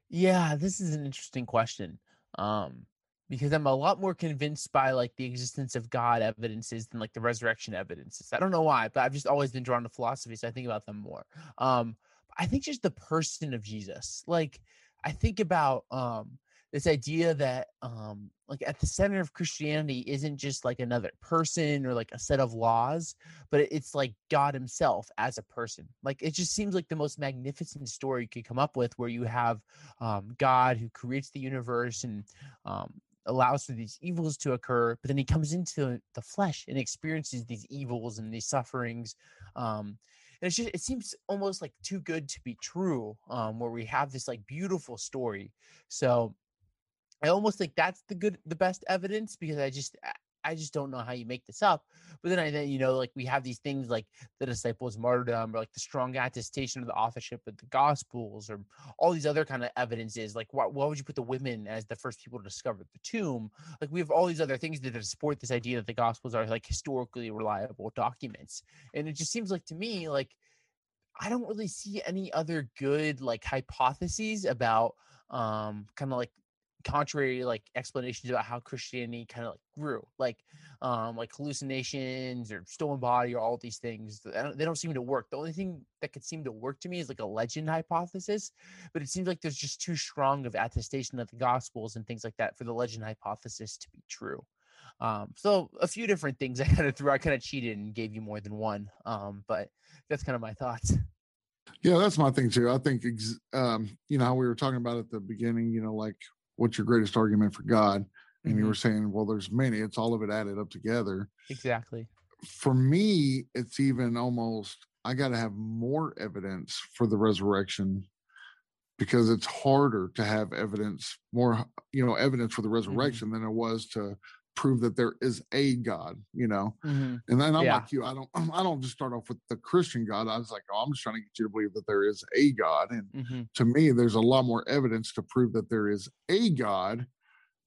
Yeah, this is an interesting question. Um, because I'm a lot more convinced by like the existence of God evidences than like the resurrection evidences. I don't know why, but I've just always been drawn to philosophy, so I think about them more. Um, I think just the person of Jesus. Like I think about um this idea that um like at the center of Christianity isn't just like another person or like a set of laws, but it's like God himself as a person. Like it just seems like the most magnificent story you could come up with where you have um, God who creates the universe and um, allows for these evils to occur, but then he comes into the flesh and experiences these evils and these sufferings. Um, and it's just it seems almost like too good to be true um where we have this like beautiful story. So i almost think that's the good the best evidence because i just I just don't know how you make this up. But then I then you know like we have these things like the disciples' martyrdom or like the strong attestation of the authorship of the Gospels or all these other kind of evidences. Like why, why would you put the women as the first people to discover the tomb? Like we have all these other things that support this idea that the Gospels are like historically reliable documents. And it just seems like to me like I don't really see any other good like hypotheses about um kind of like contrary like explanations about how Christianity kind of like grew, like um like hallucinations or stolen body or all these things. They don't, they don't seem to work. The only thing that could seem to work to me is like a legend hypothesis, but it seems like there's just too strong of attestation of the Gospels and things like that for the legend hypothesis to be true. Um, so a few different things I kind of threw. I kind of cheated and gave you more than one, um, but that's kind of my thoughts. Yeah, that's my thing too. I think, um, you know, how we were talking about at the beginning, you know, like what's your greatest argument for God? And mm-hmm. you were saying, well, there's many. It's all of it added up together. Exactly. For me, it's even almost I got to have more evidence for the resurrection because it's harder to have evidence, more you know, evidence for the mm-hmm. resurrection mm-hmm. than it was to prove that there is a God, you know. Mm-hmm. And then I'm yeah. like you, I don't I don't just start off with the Christian God. I was like, oh, I'm just trying to get you to believe that there is a God. And mm-hmm. to me, there's a lot more evidence to prove that there is a God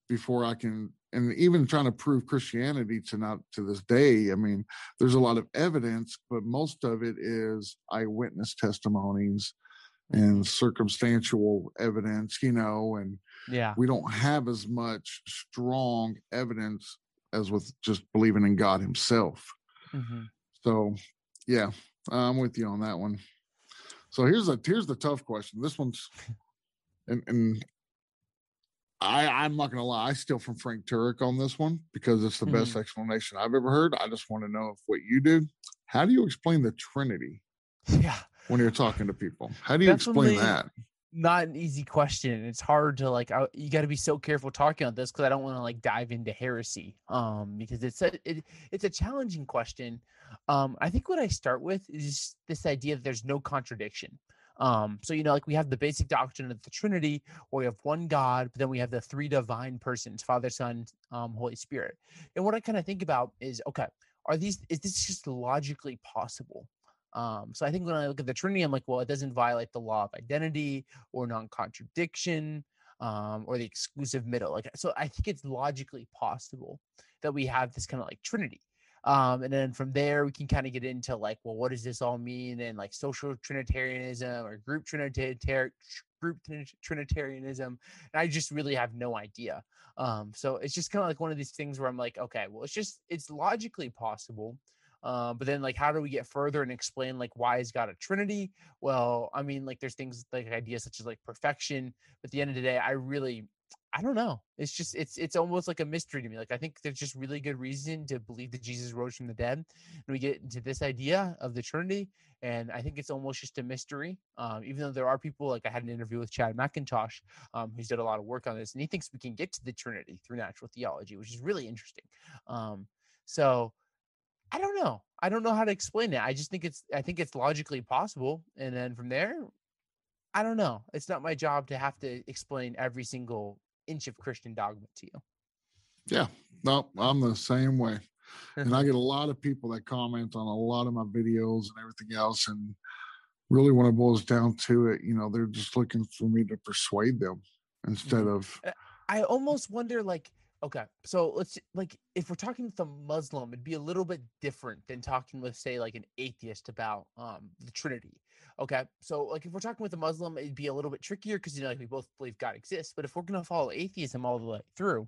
before I can and even trying to prove Christianity to not to this day, I mean, there's a lot of evidence, but most of it is eyewitness testimonies and mm-hmm. circumstantial evidence, you know, and yeah, we don't have as much strong evidence as with just believing in God Himself. Mm-hmm. So, yeah, I'm with you on that one. So here's a here's the tough question. This one's, and and I I'm not gonna lie, I steal from Frank Turek on this one because it's the mm-hmm. best explanation I've ever heard. I just want to know if what you do. How do you explain the Trinity? Yeah, when you're talking to people? How do you Definitely explain that? Not an easy question. It's hard to like. I, you got to be so careful talking on this because I don't want to like dive into heresy. Um, because it's a it, it's a challenging question. Um, I think what I start with is this idea that there's no contradiction. Um, so you know, like we have the basic doctrine of the Trinity, where we have one God, but then we have the three divine persons: Father, Son, um, Holy Spirit. And what I kind of think about is, okay, are these is this just logically possible? Um, so I think when I look at the Trinity, I'm like, well, it doesn't violate the law of identity or non-contradiction um, or the exclusive middle. Like, so I think it's logically possible that we have this kind of like Trinity. Um, and then from there, we can kind of get into like, well, what does this all mean? And like social Trinitarianism or group Trinitarian group Trinitarianism. And I just really have no idea. Um, so it's just kind of like one of these things where I'm like, okay, well, it's just it's logically possible. Uh, but then like how do we get further and explain like why is god a trinity? Well i mean like there's things like ideas such as like perfection but at the end of the day i really i don't know. It's just it's it's almost like a mystery to me. Like i think there's just really good reason to believe that jesus rose from the dead and we get into this idea of the trinity and i think it's almost just a mystery um, even though there are people like i had an interview with chad McIntosh, um, who's did a lot of work on this and he thinks we can get to the trinity through natural theology which is really interesting. Um, so I don't know. I don't know how to explain it. I just think it's I think it's logically possible. And then from there, I don't know. It's not my job to have to explain every single inch of Christian dogma to you. Yeah. No, I'm the same way. and I get a lot of people that comment on a lot of my videos and everything else. And really when it boils down to it, you know, they're just looking for me to persuade them instead mm-hmm. of I almost wonder like Okay, so let's like if we're talking with a Muslim, it'd be a little bit different than talking with, say, like an atheist about um the Trinity. Okay, so like if we're talking with a Muslim, it'd be a little bit trickier because you know like we both believe God exists. But if we're gonna follow atheism all the way through,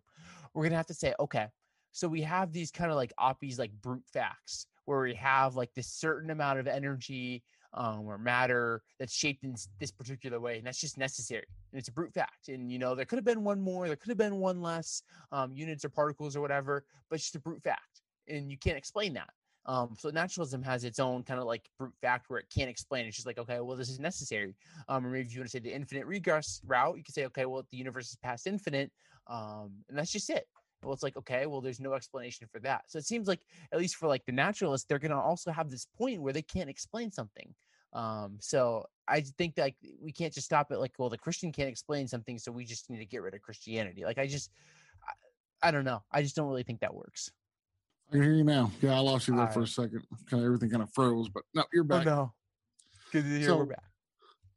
we're gonna have to say, okay, so we have these kind of like oppies like brute facts where we have like this certain amount of energy um, or matter that's shaped in this particular way, and that's just necessary. And it's a brute fact. And you know, there could have been one more, there could have been one less um, units or particles or whatever, but it's just a brute fact, and you can't explain that. Um, so naturalism has its own kind of like brute fact where it can't explain. It's just like, okay, well, this is necessary. Um, or maybe if you want to say the infinite regress route, you can say, okay, well, the universe is past infinite, um, and that's just it. But it's like, okay, well, there's no explanation for that. So it seems like, at least for like the naturalists, they're to also have this point where they can't explain something. Um, so I think that we can't just stop it like, well, the Christian can't explain something, so we just need to get rid of Christianity. Like, I just, I, I don't know. I just don't really think that works. I can hear you now. Yeah, I lost you there for a second. Kind of everything kind of froze, but no, you're oh, back. Oh, no. Good to hear so, we're back.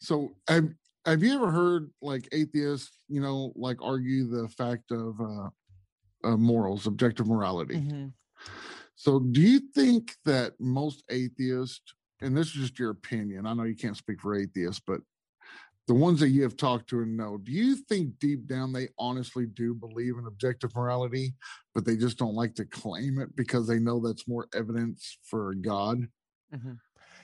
So have have you ever heard like atheists, you know, like argue the fact of uh, uh morals, objective morality? Mm-hmm. So do you think that most atheists, and this is just your opinion, I know you can't speak for atheists, but the ones that you have talked to and know, do you think deep down they honestly do believe in objective morality, but they just don't like to claim it because they know that's more evidence for God? Mm-hmm.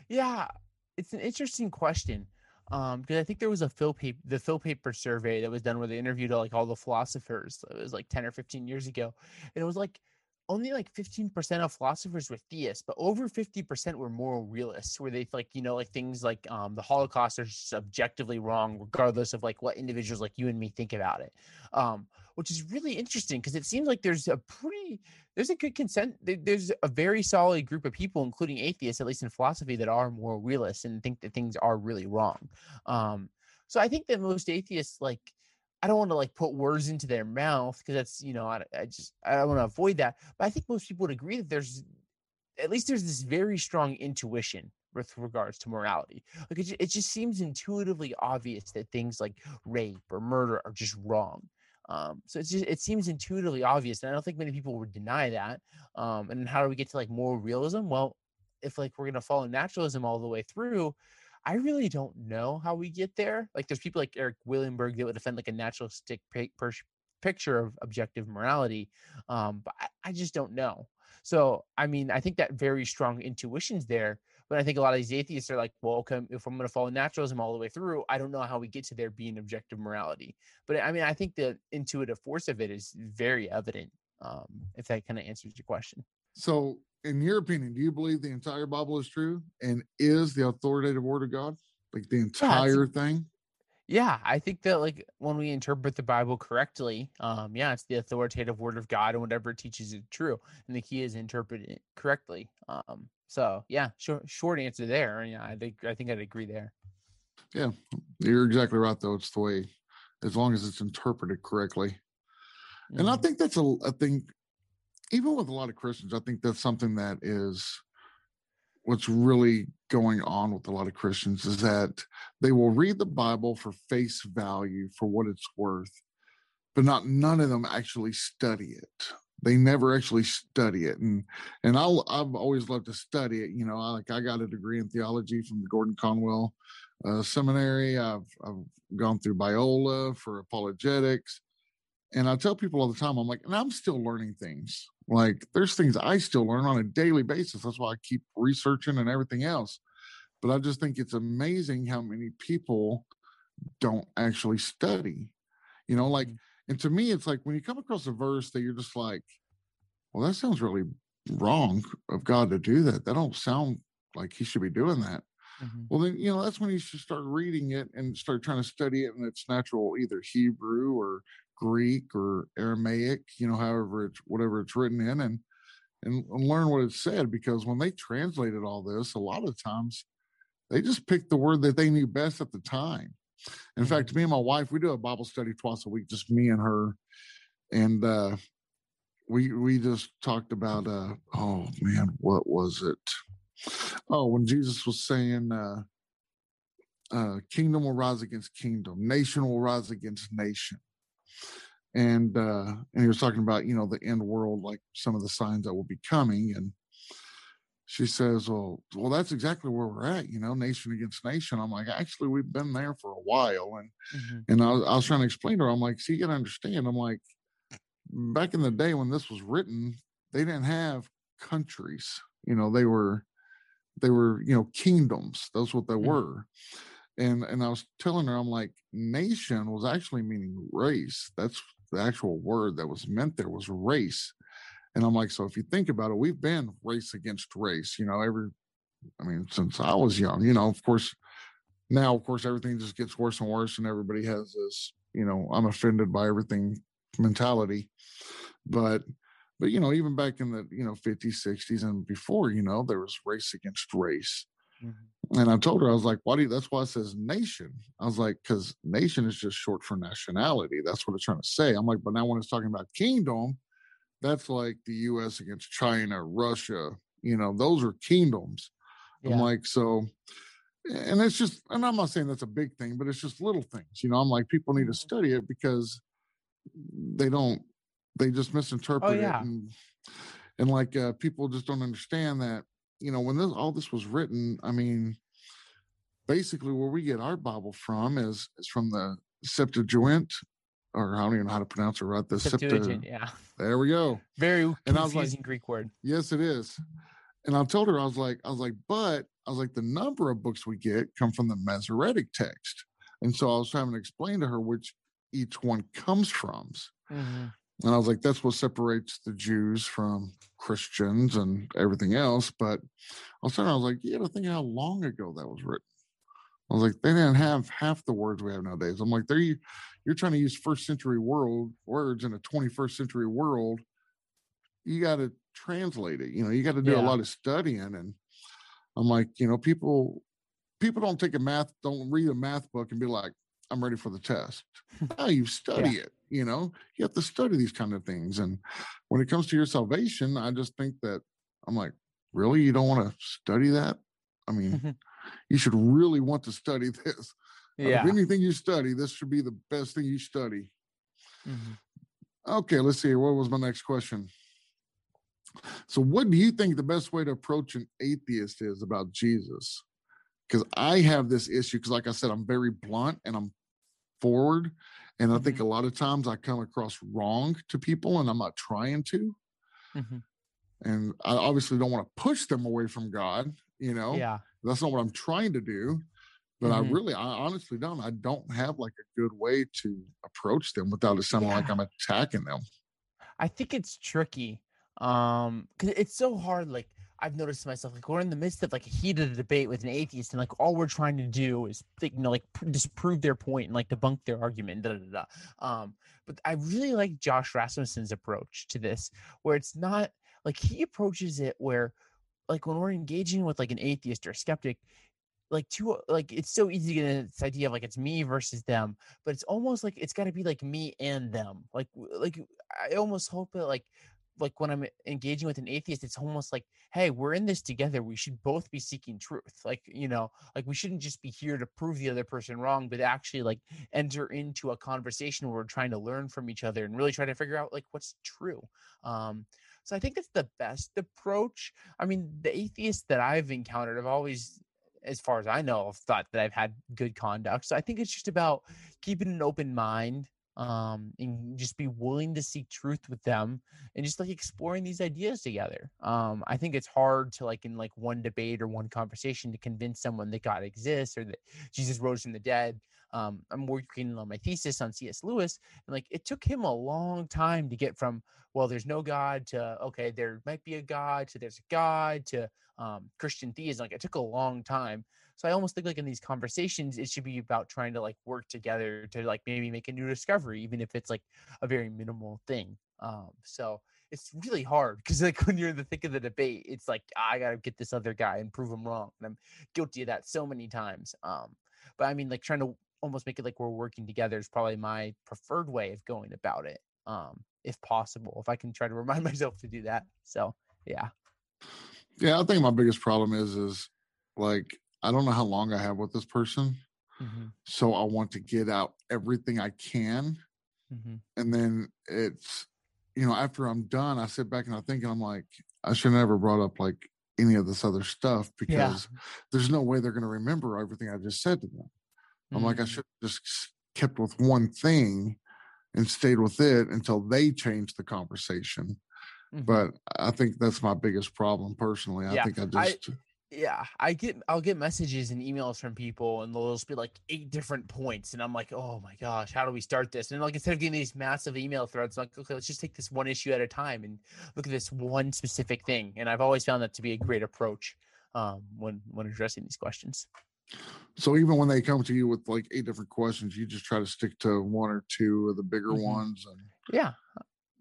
Yeah, it's an interesting question um because i think there was a phil paper the phil paper survey that was done where they interviewed like all the philosophers it was like 10 or 15 years ago and it was like only like 15% of philosophers were theists, but over 50% were moral realists, where they like, you know, like things like um, the Holocaust are just objectively wrong, regardless of like what individuals like you and me think about it. Um, which is really interesting because it seems like there's a pretty, there's a good consent, there's a very solid group of people, including atheists, at least in philosophy, that are moral realists and think that things are really wrong. Um, so I think that most atheists like I don't want to like put words into their mouth because that's you know I, I just I don't want to avoid that. But I think most people would agree that there's at least there's this very strong intuition with regards to morality. Like it, it just seems intuitively obvious that things like rape or murder are just wrong. Um, so it's just it seems intuitively obvious, and I don't think many people would deny that. Um, and how do we get to like moral realism? Well, if like we're gonna follow naturalism all the way through, I really don't know how we get there. Like there's people like Eric Wielenberg that would defend like a naturalistic picture of objective morality, um, but I, I just don't know. So I mean, I think that very strong intuition's there, but I think a lot of these atheists are like, well, okay, if I'm going to follow naturalism all the way through, I don't know how we get to there being objective morality. But I mean, I think the intuitive force of it is very evident. Um, if that kind of answers your question. So in your opinion, do you believe the entire Bible is true and is the authoritative word of God? Like the entire yeah, thing? Yeah, I think that like when we interpret the Bible correctly, um, yeah, it's the authoritative word of God and whatever it teaches is true. And the key is interpret it correctly. Um, so yeah, short short answer there. Yeah, I think I think I'd agree there. Yeah, you're exactly right though. It's the way as long as it's interpreted correctly. And I mm-hmm. think that's a, a thing even with a lot of Christians, I think that's something that is what's really going on with a lot of Christians is that they will read the Bible for face value for what it's worth, but not none of them actually study it. They never actually study it, and and I'll I've always loved to study it. You know, I, like I got a degree in theology from the Gordon Conwell uh, Seminary. I've I've gone through Biola for apologetics, and I tell people all the time, I'm like, and I'm still learning things. Like there's things I still learn on a daily basis. That's why I keep researching and everything else. But I just think it's amazing how many people don't actually study. You know, like, mm-hmm. and to me, it's like when you come across a verse that you're just like, well, that sounds really wrong of God to do that. That don't sound like he should be doing that. Mm-hmm. Well, then, you know, that's when you should start reading it and start trying to study it in its natural, either Hebrew or Greek or Aramaic, you know, however it's whatever it's written in, and and, learn what it said. Because when they translated all this, a lot of times they just picked the word that they knew best at the time. In mm-hmm. fact, me and my wife, we do a Bible study twice a week, just me and her, and uh, we we just talked about uh, oh man, what was it? Oh, when Jesus was saying. Uh, uh, kingdom will rise against kingdom, nation will rise against nation and uh, and he was talking about you know the end world, like some of the signs that will be coming, and she says, "Well, well, that's exactly where we're at, you know, nation against nation." I'm like, actually, we've been there for a while, and mm-hmm. and I was, I was trying to explain to her, I'm like, see, you got to understand, I'm like, back in the day when this was written, they didn't have countries, you know, they were they were you know kingdoms. That's what they mm-hmm. were and and I was telling her, I'm like, nation was actually meaning race. That's the actual word that was meant there was race. And I'm like, so if you think about it, we've been race against race, you know, every I mean, since I was young, you know, of course, now of course everything just gets worse and worse, and everybody has this, you know, I'm offended by everything mentality. but but you know even back in the you know 50s 60s and before you know there was race against race mm-hmm. and i told her i was like why do you that's why it says nation i was like because nation is just short for nationality that's what it's trying to say i'm like but now when it's talking about kingdom that's like the us against china russia you know those are kingdoms yeah. i'm like so and it's just and i'm not saying that's a big thing but it's just little things you know i'm like people need to mm-hmm. study it because they don't they just oh, misinterpret oh, yeah. it and, and like uh, people just don't understand that you know when this all this was written i mean basically where we get our bible from is is from the septuagint or I don't even know how to pronounce it right. The Septuagint, yeah. There we go. Very and I was like, Greek word. Yes, it is. And I told her I was like, I was like, but I was like, the number of books we get come from the Masoretic text, and so I was trying to explain to her which each one comes from. Mm-hmm. And I was like, that's what separates the Jews from Christians and everything else. But all of a sudden, I was like, you got to think how long ago that was written. I was like, they didn't have half the words we have nowadays. I'm like, they're you're trying to use first century world words in a 21st century world. You got to translate it. You know, you got to do yeah. a lot of studying. And I'm like, you know, people people don't take a math, don't read a math book and be like, I'm ready for the test. no, you study yeah. it. You know, you have to study these kind of things. And when it comes to your salvation, I just think that I'm like, really? You don't want to study that? I mean, you should really want to study this. Yeah. If anything you study, this should be the best thing you study. Mm-hmm. Okay, let's see. What was my next question? So, what do you think the best way to approach an atheist is about Jesus? Because I have this issue, because, like I said, I'm very blunt and I'm forward. And I think mm-hmm. a lot of times I come across wrong to people and I'm not trying to. Mm-hmm. And I obviously don't want to push them away from God, you know? Yeah. That's not what I'm trying to do. But mm-hmm. I really, I honestly don't. I don't have like a good way to approach them without it sounding yeah. like I'm attacking them. I think it's tricky. Um, cause it's so hard. Like I've noticed myself, like we're in the midst of like a heated debate with an atheist, and like all we're trying to do is, you know, like pr- disprove their point and like debunk their argument. Da, da, da, Um, but I really like Josh Rasmussen's approach to this, where it's not like he approaches it where, like when we're engaging with like an atheist or a skeptic, like two like it's so easy to get this idea of like it's me versus them but it's almost like it's got to be like me and them like like i almost hope that like like when I'm engaging with an atheist, it's almost like, hey, we're in this together. We should both be seeking truth. Like, you know, like we shouldn't just be here to prove the other person wrong, but actually like enter into a conversation where we're trying to learn from each other and really try to figure out like what's true. Um, so I think that's the best approach. I mean, the atheists that I've encountered have always as far as I know, have thought that I've had good conduct. So I think it's just about keeping an open mind, um, and just be willing to seek truth with them and just like exploring these ideas together. Um, I think it's hard to like in like one debate or one conversation to convince someone that God exists or that Jesus rose from the dead. Um, I'm working on my thesis on C.S. Lewis, and like it took him a long time to get from well, there's no God to okay, there might be a God to there's a God to um, Christian theism. Like it took a long time. So I almost think like in these conversations, it should be about trying to like work together to like maybe make a new discovery, even if it's like a very minimal thing. Um, so it's really hard because like when you're in the thick of the debate, it's like I gotta get this other guy and prove him wrong, and I'm guilty of that so many times. Um, but I mean, like trying to almost make it like we're working together is probably my preferred way of going about it, um, if possible. If I can try to remind myself to do that. So yeah. Yeah, I think my biggest problem is is like I don't know how long I have with this person. Mm-hmm. So I want to get out everything I can. Mm-hmm. And then it's, you know, after I'm done, I sit back and I think, and I'm like, I should never brought up like any of this other stuff because yeah. there's no way they're going to remember everything I just said to them. I'm like, I mm-hmm. should just kept with one thing and stayed with it until they changed the conversation. Mm-hmm. But I think that's my biggest problem personally. Yeah. I think I just. I, yeah i get i'll get messages and emails from people and they'll just be like eight different points and i'm like oh my gosh how do we start this? And like instead of getting these massive email threads I'm like okay let's just take this one issue at a time and look at this one specific thing. And i've always found that to be a great approach um, when when addressing these questions. So even when they come to you with like eight different questions you just try to stick to one or two of the bigger mm-hmm. ones and yeah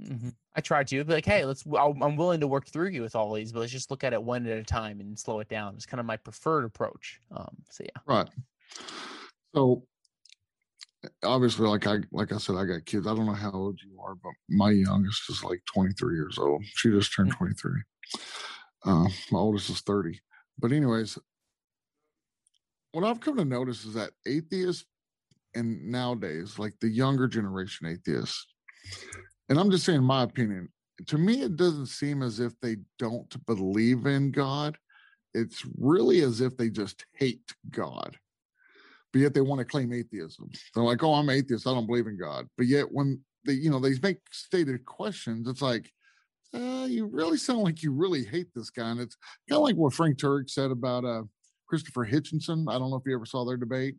Mm-hmm. I try to be like, hey, let's. I'm willing to work through you with all these, but let's just look at it one at a time and slow it down. It's kind of my preferred approach. Um, so yeah. Right. So obviously, like I like I said, I got kids. I don't know how old you are, but my youngest is like 23 years old. She just turned mm-hmm. 23. Uh, my oldest is 30. But anyways, what I've come to notice is that atheists and nowadays, like the younger generation atheists, and I'm just saying my opinion, to me, it doesn't seem as if they don't believe in God. It's really as if they just hate God. But yet they want to claim atheism. They're like, oh, I'm atheist. I don't believe in God. But yet when they, you know, they make stated questions, it's like, uh, you really sound like you really hate this guy. And it's kind of like what Frank Turek said about uh, Christopher Hitchens. I don't know if you ever saw their debate,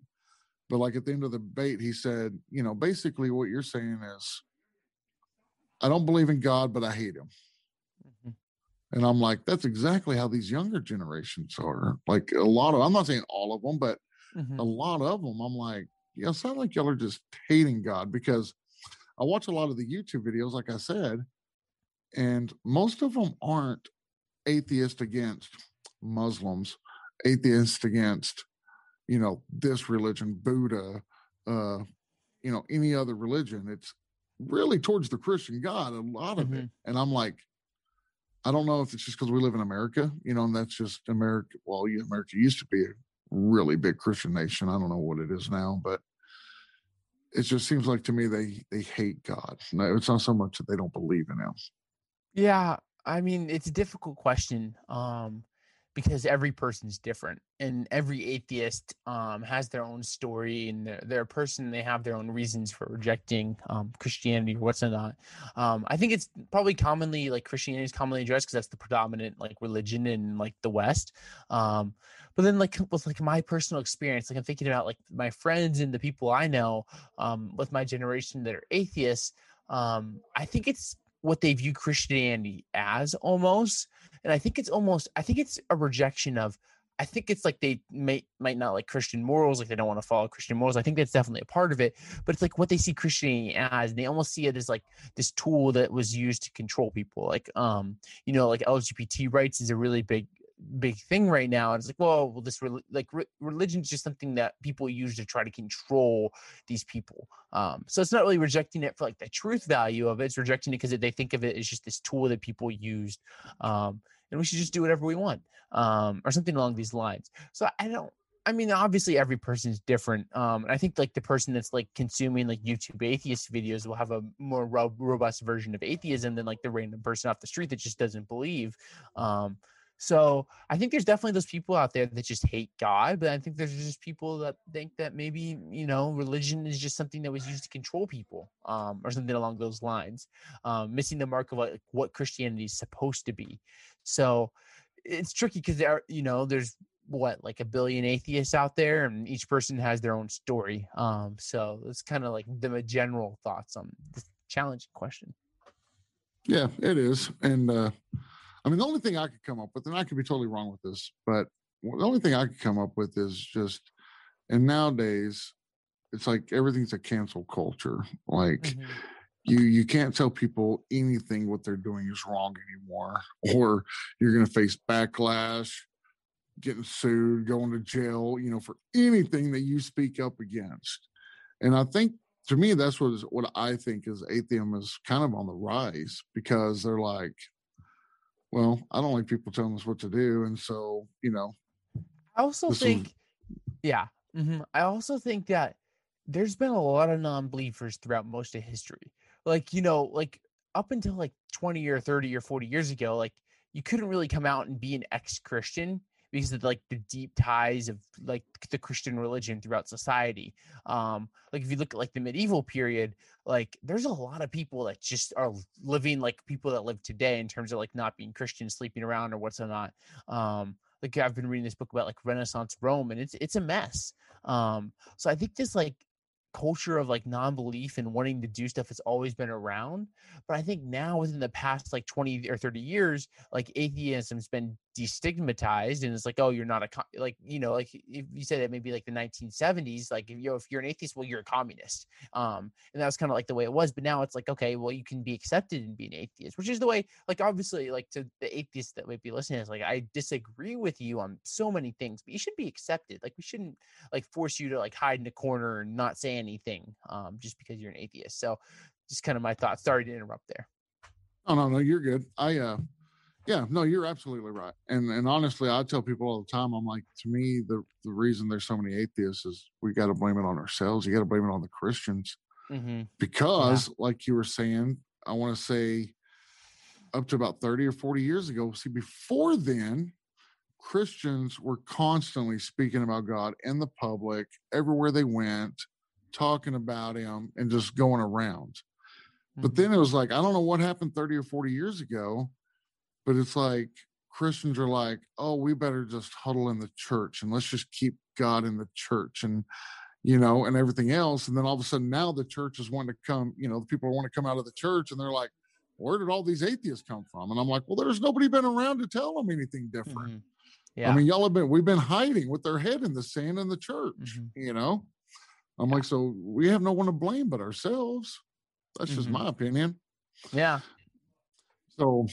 but like at the end of the debate, he said, you know, basically what you're saying is, I don't believe in God, but I hate him. Mm-hmm. And I'm like, that's exactly how these younger generations are. Like a lot of, I'm not saying all of them, but mm-hmm. a lot of them, I'm like, yeah, sound like y'all are just hating God because I watch a lot of the YouTube videos, like I said, and most of them aren't atheist against Muslims, atheist against, you know, this religion, Buddha, uh, you know, any other religion. It's really towards the Christian God, a lot of mm-hmm. it. And I'm like, I don't know if it's just because we live in America, you know, and that's just America. Well, you, America used to be a really big Christian nation. I don't know what it is now, but it just seems like to me they they hate God. It's not so much that they don't believe in Him. Yeah, I mean, it's a difficult question um, because every person's different, and every atheist um, has their own story, and they're, they're, person. They have their own reasons for rejecting um, Christianity or what's not. Um, I think it's probably commonly like Christianity is commonly addressed because that's the predominant like religion in like the West. Um, but then like with like my personal experience, like I'm thinking about like my friends and the people I know um, with my generation that are atheists. Um, I think it's what they view Christianity as almost. And I think it's almost, I think it's a rejection of, I think it's like they may might not like Christian morals, like they don't want to follow Christian morals. I think that's definitely a part of it, but it's like what they see Christianity as, and they almost see it as like this tool that was used to control people. Like, um, you know, like LGBT rights is a really big big thing right now. And it's like, well, well this re- like re- religion is just something that people use to try to control these people. Um, so it's not really rejecting it for like the truth value of it. It's rejecting it because they think of it as just this tool that people used. Um, and we should just do whatever we want, um, or something along these lines. So I don't. I mean, obviously every person is different. Um, and I think like the person that's like consuming like YouTube atheist videos will have a more ro- robust version of atheism than like the random person off the street that just doesn't believe. Um, so I think there's definitely those people out there that just hate God, but I think there's just people that think that maybe you know religion is just something that was used to control people, um, or something along those lines, um, missing the mark of like what Christianity is supposed to be. So it's tricky because there, you know, there's what like a billion atheists out there, and each person has their own story. Um, so it's kind of like the general thoughts on this challenging question. Yeah, it is, and. uh I mean, the only thing I could come up with, and I could be totally wrong with this, but the only thing I could come up with is just, and nowadays, it's like everything's a cancel culture. Like, mm-hmm. You you can't tell people anything what they're doing is wrong anymore, or you're going to face backlash, getting sued, going to jail, you know, for anything that you speak up against. And I think to me, that's what is what I think is atheism is kind of on the rise because they're like, well, I don't like people telling us what to do, and so you know. I also think, yeah, mm-hmm. I also think that there's been a lot of non-believers throughout most of history. Like you know, like up until like 20 or 30 or 40 years ago, like you couldn't really come out and be an ex-Christian because of like the deep ties of like the Christian religion throughout society. Um, like if you look at like the medieval period, like there's a lot of people that just are living like people that live today in terms of like not being Christian, sleeping around or what's not. Um, like I've been reading this book about like Renaissance Rome and it's it's a mess. Um, so I think this like culture of like non-belief and wanting to do stuff has always been around but i think now within the past like 20 or 30 years like atheism's been destigmatized and it's like oh you're not a co-, like you know like if you said it maybe like the 1970s like if you're if you're an atheist well you're a communist um and that was kind of like the way it was but now it's like okay well you can be accepted and be an atheist which is the way like obviously like to the atheists that might be listening is like i disagree with you on so many things but you should be accepted like we shouldn't like force you to like hide in a corner and not say anything um just because you're an atheist. So just kind of my thoughts sorry to interrupt there. Oh no no you're good. I uh yeah, no, you're absolutely right. And and honestly, I tell people all the time, I'm like, to me, the the reason there's so many atheists is we got to blame it on ourselves. You got to blame it on the Christians, mm-hmm. because, yeah. like you were saying, I want to say, up to about thirty or forty years ago. See, before then, Christians were constantly speaking about God in the public, everywhere they went, talking about Him, and just going around. Mm-hmm. But then it was like, I don't know what happened 30 or 40 years ago but it's like Christians are like, oh, we better just huddle in the church and let's just keep God in the church and you know, and everything else. And then all of a sudden now the church is wanting to come, you know, the people want to come out of the church and they're like, where did all these atheists come from? And I'm like, well, there's nobody been around to tell them anything different. Mm-hmm. Yeah. I mean, y'all have been, we've been hiding with their head in the sand in the church, mm-hmm. you know? I'm like, so we have no one to blame but ourselves. That's mm-hmm. just my opinion. Yeah. So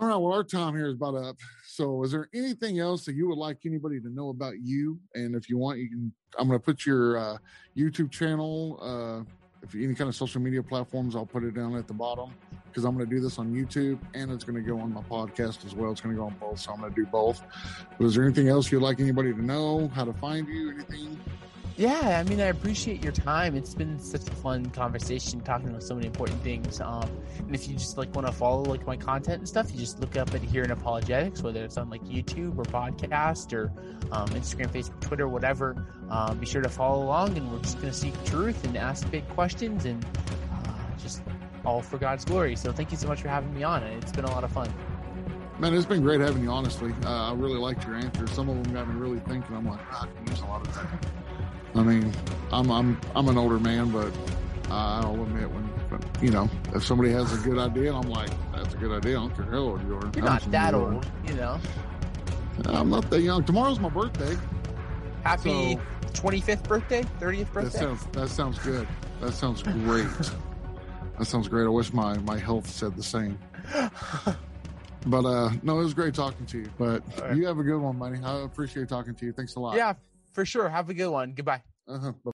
all right. Well, our time here is about up. So, is there anything else that you would like anybody to know about you? And if you want, you can. I'm going to put your uh, YouTube channel. Uh, if any kind of social media platforms, I'll put it down at the bottom because I'm going to do this on YouTube and it's going to go on my podcast as well. It's going to go on both, so I'm going to do both. But is there anything else you'd like anybody to know? How to find you? Anything? Yeah, I mean, I appreciate your time. It's been such a fun conversation talking about so many important things. Um, and if you just like want to follow like my content and stuff, you just look up Adherent Apologetics, whether it's on like YouTube or podcast or um, Instagram, Facebook, Twitter, whatever. Um, be sure to follow along, and we're just going to seek truth and ask big questions and uh, just all for God's glory. So thank you so much for having me on. It's been a lot of fun. Man, it's been great having you. Honestly, uh, I really liked your answers. Some of them got me really thinking. I'm like, ah, I can use a lot of that. I mean, I'm I'm I'm an older man, but I'll admit when, you know, if somebody has a good idea, I'm like, that's a good idea. I don't care how old you are. You're not that old, you know. I'm not that young. Tomorrow's my birthday. Happy so, 25th birthday, 30th birthday. That sounds that sounds good. That sounds great. that sounds great. I wish my my health said the same. But uh no, it was great talking to you. But right. you have a good one, buddy. I appreciate talking to you. Thanks a lot. Yeah, for sure. Have a good one. Goodbye. Uh-huh.